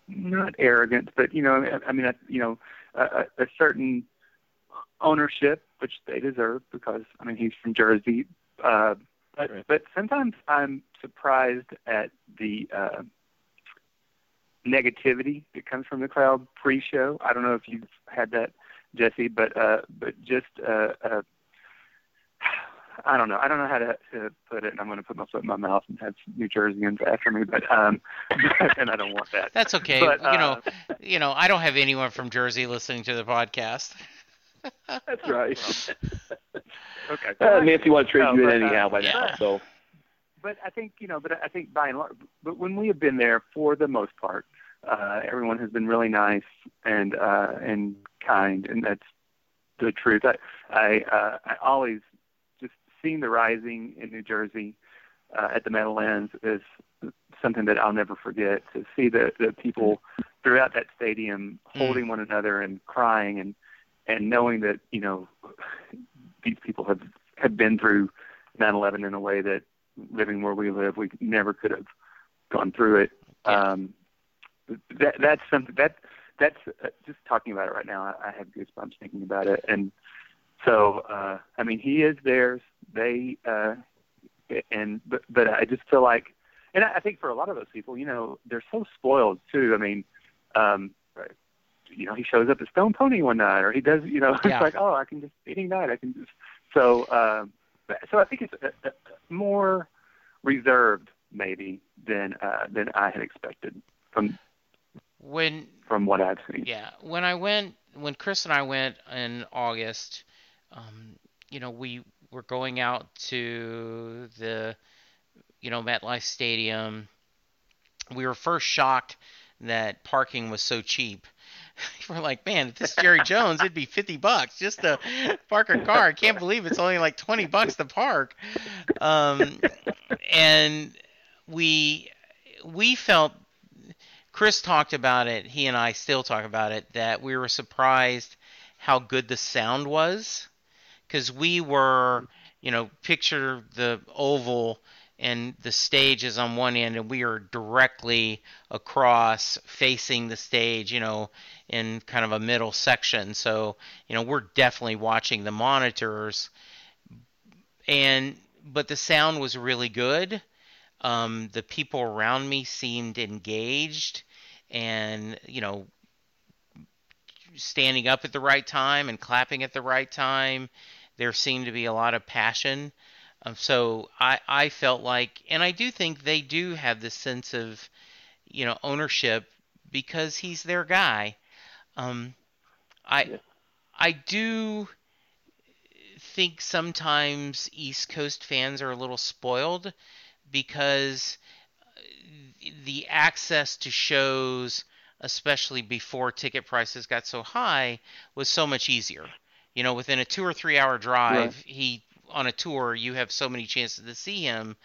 not arrogance, but you know, I, I mean, I, you know, a, a a certain ownership, which they deserve because I mean he's from Jersey. Uh, but Right. but sometimes I'm surprised at the uh, negativity that comes from the crowd pre-show. I don't know if you've had that, Jesse, but uh, but just uh, uh, I don't know. I don't know how to, to put it. and I'm going to put my foot in my mouth and have New Jerseyans after me, but um, and I don't want that. That's okay. But, you know, uh, you know, I don't have anyone from Jersey listening to the podcast. That's right. okay. Uh, Nancy want to trade No, you in but, uh, anyhow by yeah. now. So but I think you know, but I think by and large, but when we have been there for the most part, uh, everyone has been really nice and uh, and kind, and that's the truth. I I, uh, I always just seeing the rising in New Jersey uh, at the Meadowlands is something that I'll never forget. To see the the people throughout that stadium holding one another and crying and and knowing that you know these people have have been through 9/11 in a way that living where we live, we never could have gone through it. Um, that that's something that that's uh, just talking about it right now. I, I have goosebumps thinking about it, and so uh, I mean, he is theirs. They uh, and but but I just feel like, and I I think for a lot of those people, you know, they're so spoiled too. I mean, um, you know, he shows up at Stone Pony one night, or he does, you know, Yeah. it's like, oh, I can just any night, I can just. So, um, so I think it's uh uh more reserved maybe than uh, than I had expected from When from what I've seen. Yeah, when I went, when Chris and I went in August, um, you know, we were going out to the, you know, MetLife Stadium. We were first shocked that parking was so cheap. We're like, man, if this is Jerry Jones, it'd be 50 bucks just to park a car. I can't believe it's only like 20 bucks to park. Um, and we we felt Chris talked about it. He and I still talk about it that we were surprised how good the sound was because we were, you know, picture the oval and the stage is on one end and we are directly across facing the stage, you know, in kind of a middle section. So, you know, we're definitely watching the monitors and but the sound was really good. Um, the people around me seemed engaged and, you know, standing up at the right time and clapping at the right time. There seemed to be a lot of passion. Um, so I, I felt like, and I do think they do have this sense of, you know, ownership because he's their guy. Um, I, Yeah. I do think sometimes East Coast fans are a little spoiled because the access to shows, especially before ticket prices got so high, was so much easier. You know, within a two or three hour drive, he on a tour, you have so many chances to see him,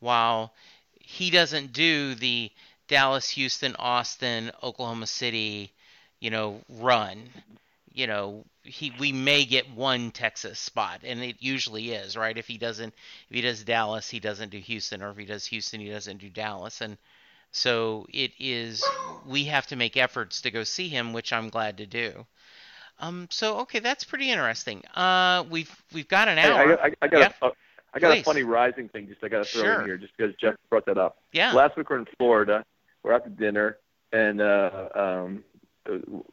while he doesn't do the Dallas, Houston, Austin, Oklahoma City, you know, run. You know, he we may get one Texas spot, and it usually is right. If he doesn't, if he does Dallas, he doesn't do Houston, or if he does Houston, he doesn't do Dallas, and so it is. We have to make efforts to go see him, which I'm glad to do. Um, so okay, that's pretty interesting. Uh, we've we've got an Hey, hour. I, I, I got Yeah. a, I got Please. a funny rising thing. Just I got to throw Sure. in here, just because Jeff brought that up. yeah. Last week we're in Florida. We're out to dinner, and uh, um,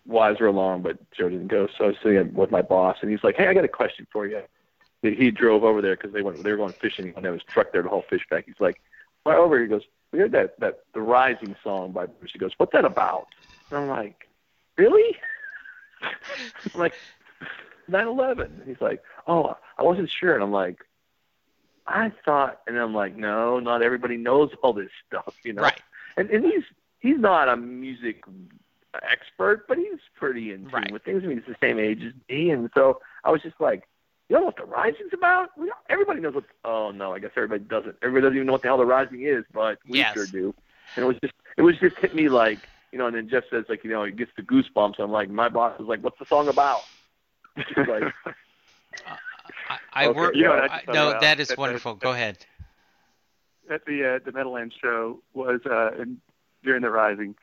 wives were along, but Joe didn't go. So I was sitting with my boss, and he's like, "Hey, I got a question for you." He- He drove over there because they went. They were going fishing. He went in his truck there to haul fish back. He's like, "Why over?" He goes, "We heard that that the Rising song by Bruce." He goes, "What's that about?" And I'm like, "Really?" I'm like, "9/11." He's like, "Oh, I wasn't sure." And I'm like, "I thought," and I'm like, "No, not everybody knows all this stuff, you know." Right. and and he's he's not a music expert, but he's pretty in tune Right. with things. I mean, he's the same age as me, and so I was just like, you know what the Rising's about? We don't, everybody knows what. Oh no, I guess everybody doesn't. Everybody doesn't even know what the hell the Rising is, but we Yes. sure do. And it was just it was just hit me like you know. And then Jeff says like you know he gets the goosebumps. I'm like my boss is like, what's the song about? She's like, I, I Okay. work. You know I I- no, about? that is That- that- wonderful. that- Go ahead. at the uh, the Meadowlands show was uh, in, during the Rising.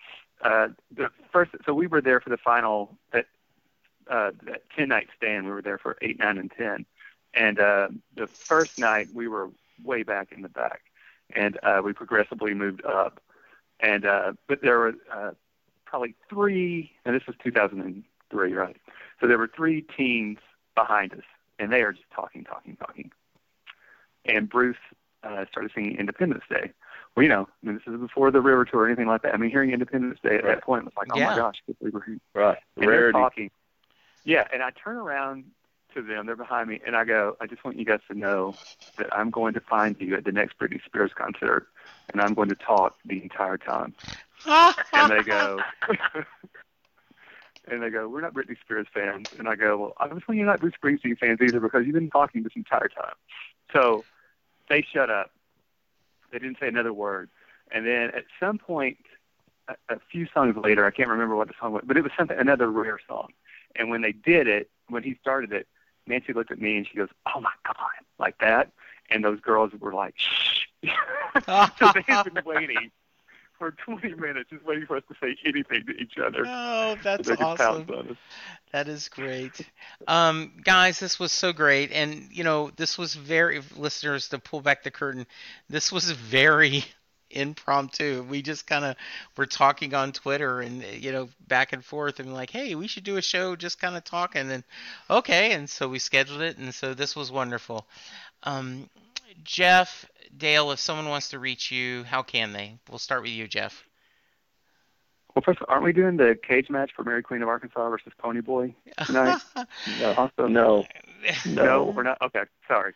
Uh, the first, so we were there for the final that uh, that ten night stand. We were there for eight, nine, and ten. And uh, the first night we were way back in the back, and uh, we progressively moved up. And uh, but there were uh, probably three, and this was 2003, right? So there were three teens behind us, and they are just talking, talking, talking. And Bruce uh, started singing Independence Day. Well, you know, I mean, this is before the River Tour or anything like that. I mean, hearing Independence Day at Right. that point was like, oh Yeah. my gosh, I can't believe we're here. right, And they're rarity. talking. Yeah, and I turn around to them, they're behind me, and I go, I just want you guys to know that I'm going to find you at the next Britney Spears concert, and I'm going to talk the entire time. And they go, and they go, we're not Britney Spears fans. And I go, well, obviously you're not Bruce Springsteen fans either because you've been talking this entire time. So they shut up. They didn't say another word. And then at some point, a, a few songs later, I can't remember what the song was, but it was something another rare song. And when they did it, when he started it, Nancy looked at me and she goes, "Oh my God!" like that. And those girls were like, "Shh." so they had been waiting for 20 minutes, just waiting for us to say anything to each other. Oh, that's could awesome. That is great. Um, guys, this was so great. And, you know, this was very, listeners, to pull back the curtain, this was very impromptu. We just kind of were talking on Twitter and, you know, back and forth and like, hey, we should do a show just kind of talking. And, okay. And so we scheduled it. And so this was wonderful. Um, Jeff, Dale, if someone wants to reach you, how can they? We'll start with you, Jeff. Well, first, aren't we doing the cage match for Mary Queen of Arkansas versus Pony Boy tonight? No, Also, no, no, no. we're not. Okay, sorry.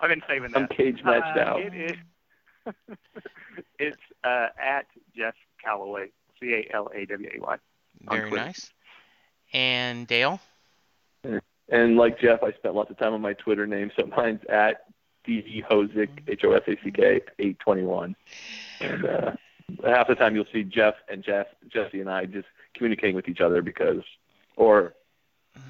I've been saving that. I'm cage matched Uh, out. It is. it's uh, at Jeff Calaway, C A L A W A Y. Very nice. And Dale? And like Jeff, I spent lots of time on my Twitter name, so mine's at DG Hosack, H O S A C K, 821. and uh, half the time you'll see Jeff and Jeff, Jesse and I just communicating with each other because, or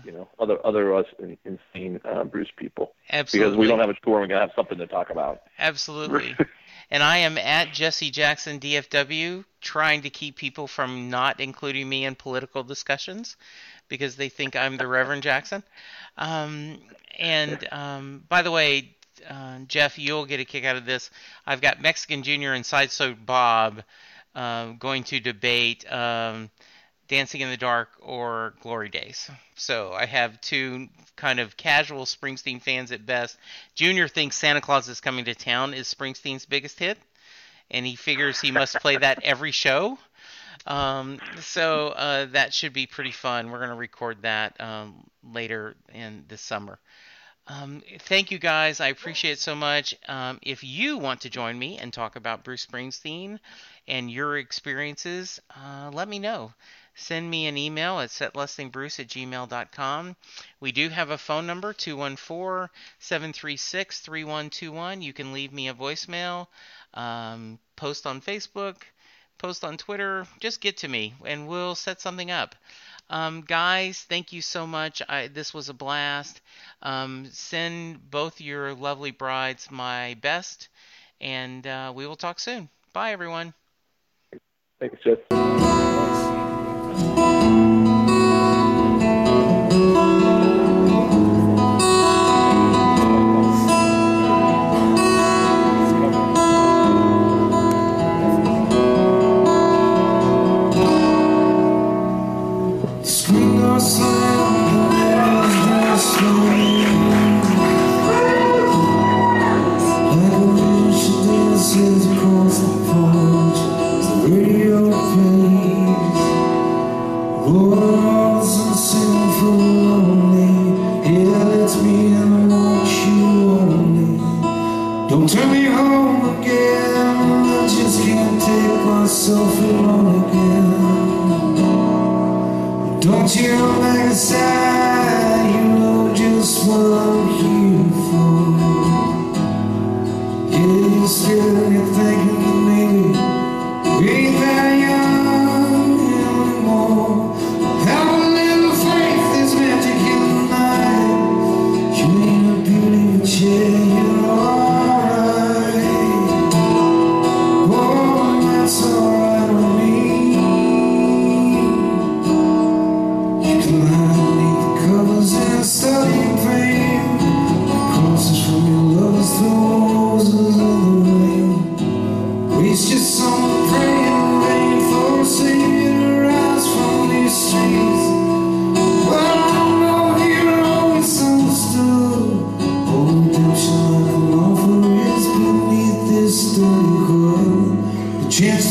you know, other other us insane uh, Bruce people. Absolutely. Because we don't have a tour, we're gonna have something to talk about. Absolutely. and I am at Jesse Jackson DFW, trying to keep people from not including me in political discussions because they think I'm the Reverend Jackson. Um, and um, by the way, uh, Jeff, you'll get a kick out of this. I've got Mexican Junior and Sideshow Bob uh, going to debate um, Dancing in the Dark or Glory Days. So I have two kind of casual Springsteen fans at best. Junior thinks Santa Claus is Coming to Town is Springsteen's biggest hit, and he figures he must play that every show. Um, so uh, that should be pretty fun. We're going to record that um, later in the summer. Um, thank you guys. I appreciate it so much. Um, if you want to join me and talk about Bruce Springsteen and your experiences, uh, let me know. Send me an email at setlistingbruce at gmail.com. We do have a phone number, 214 736 3121. You can leave me a voicemail, um, post on Facebook, post on Twitter. Just get to me and we'll set something up. Um, guys, thank you so much. I, this was a blast. Um, send both your lovely brides my best, and uh, we will talk soon. Bye, everyone. Thanks, Jeff. Song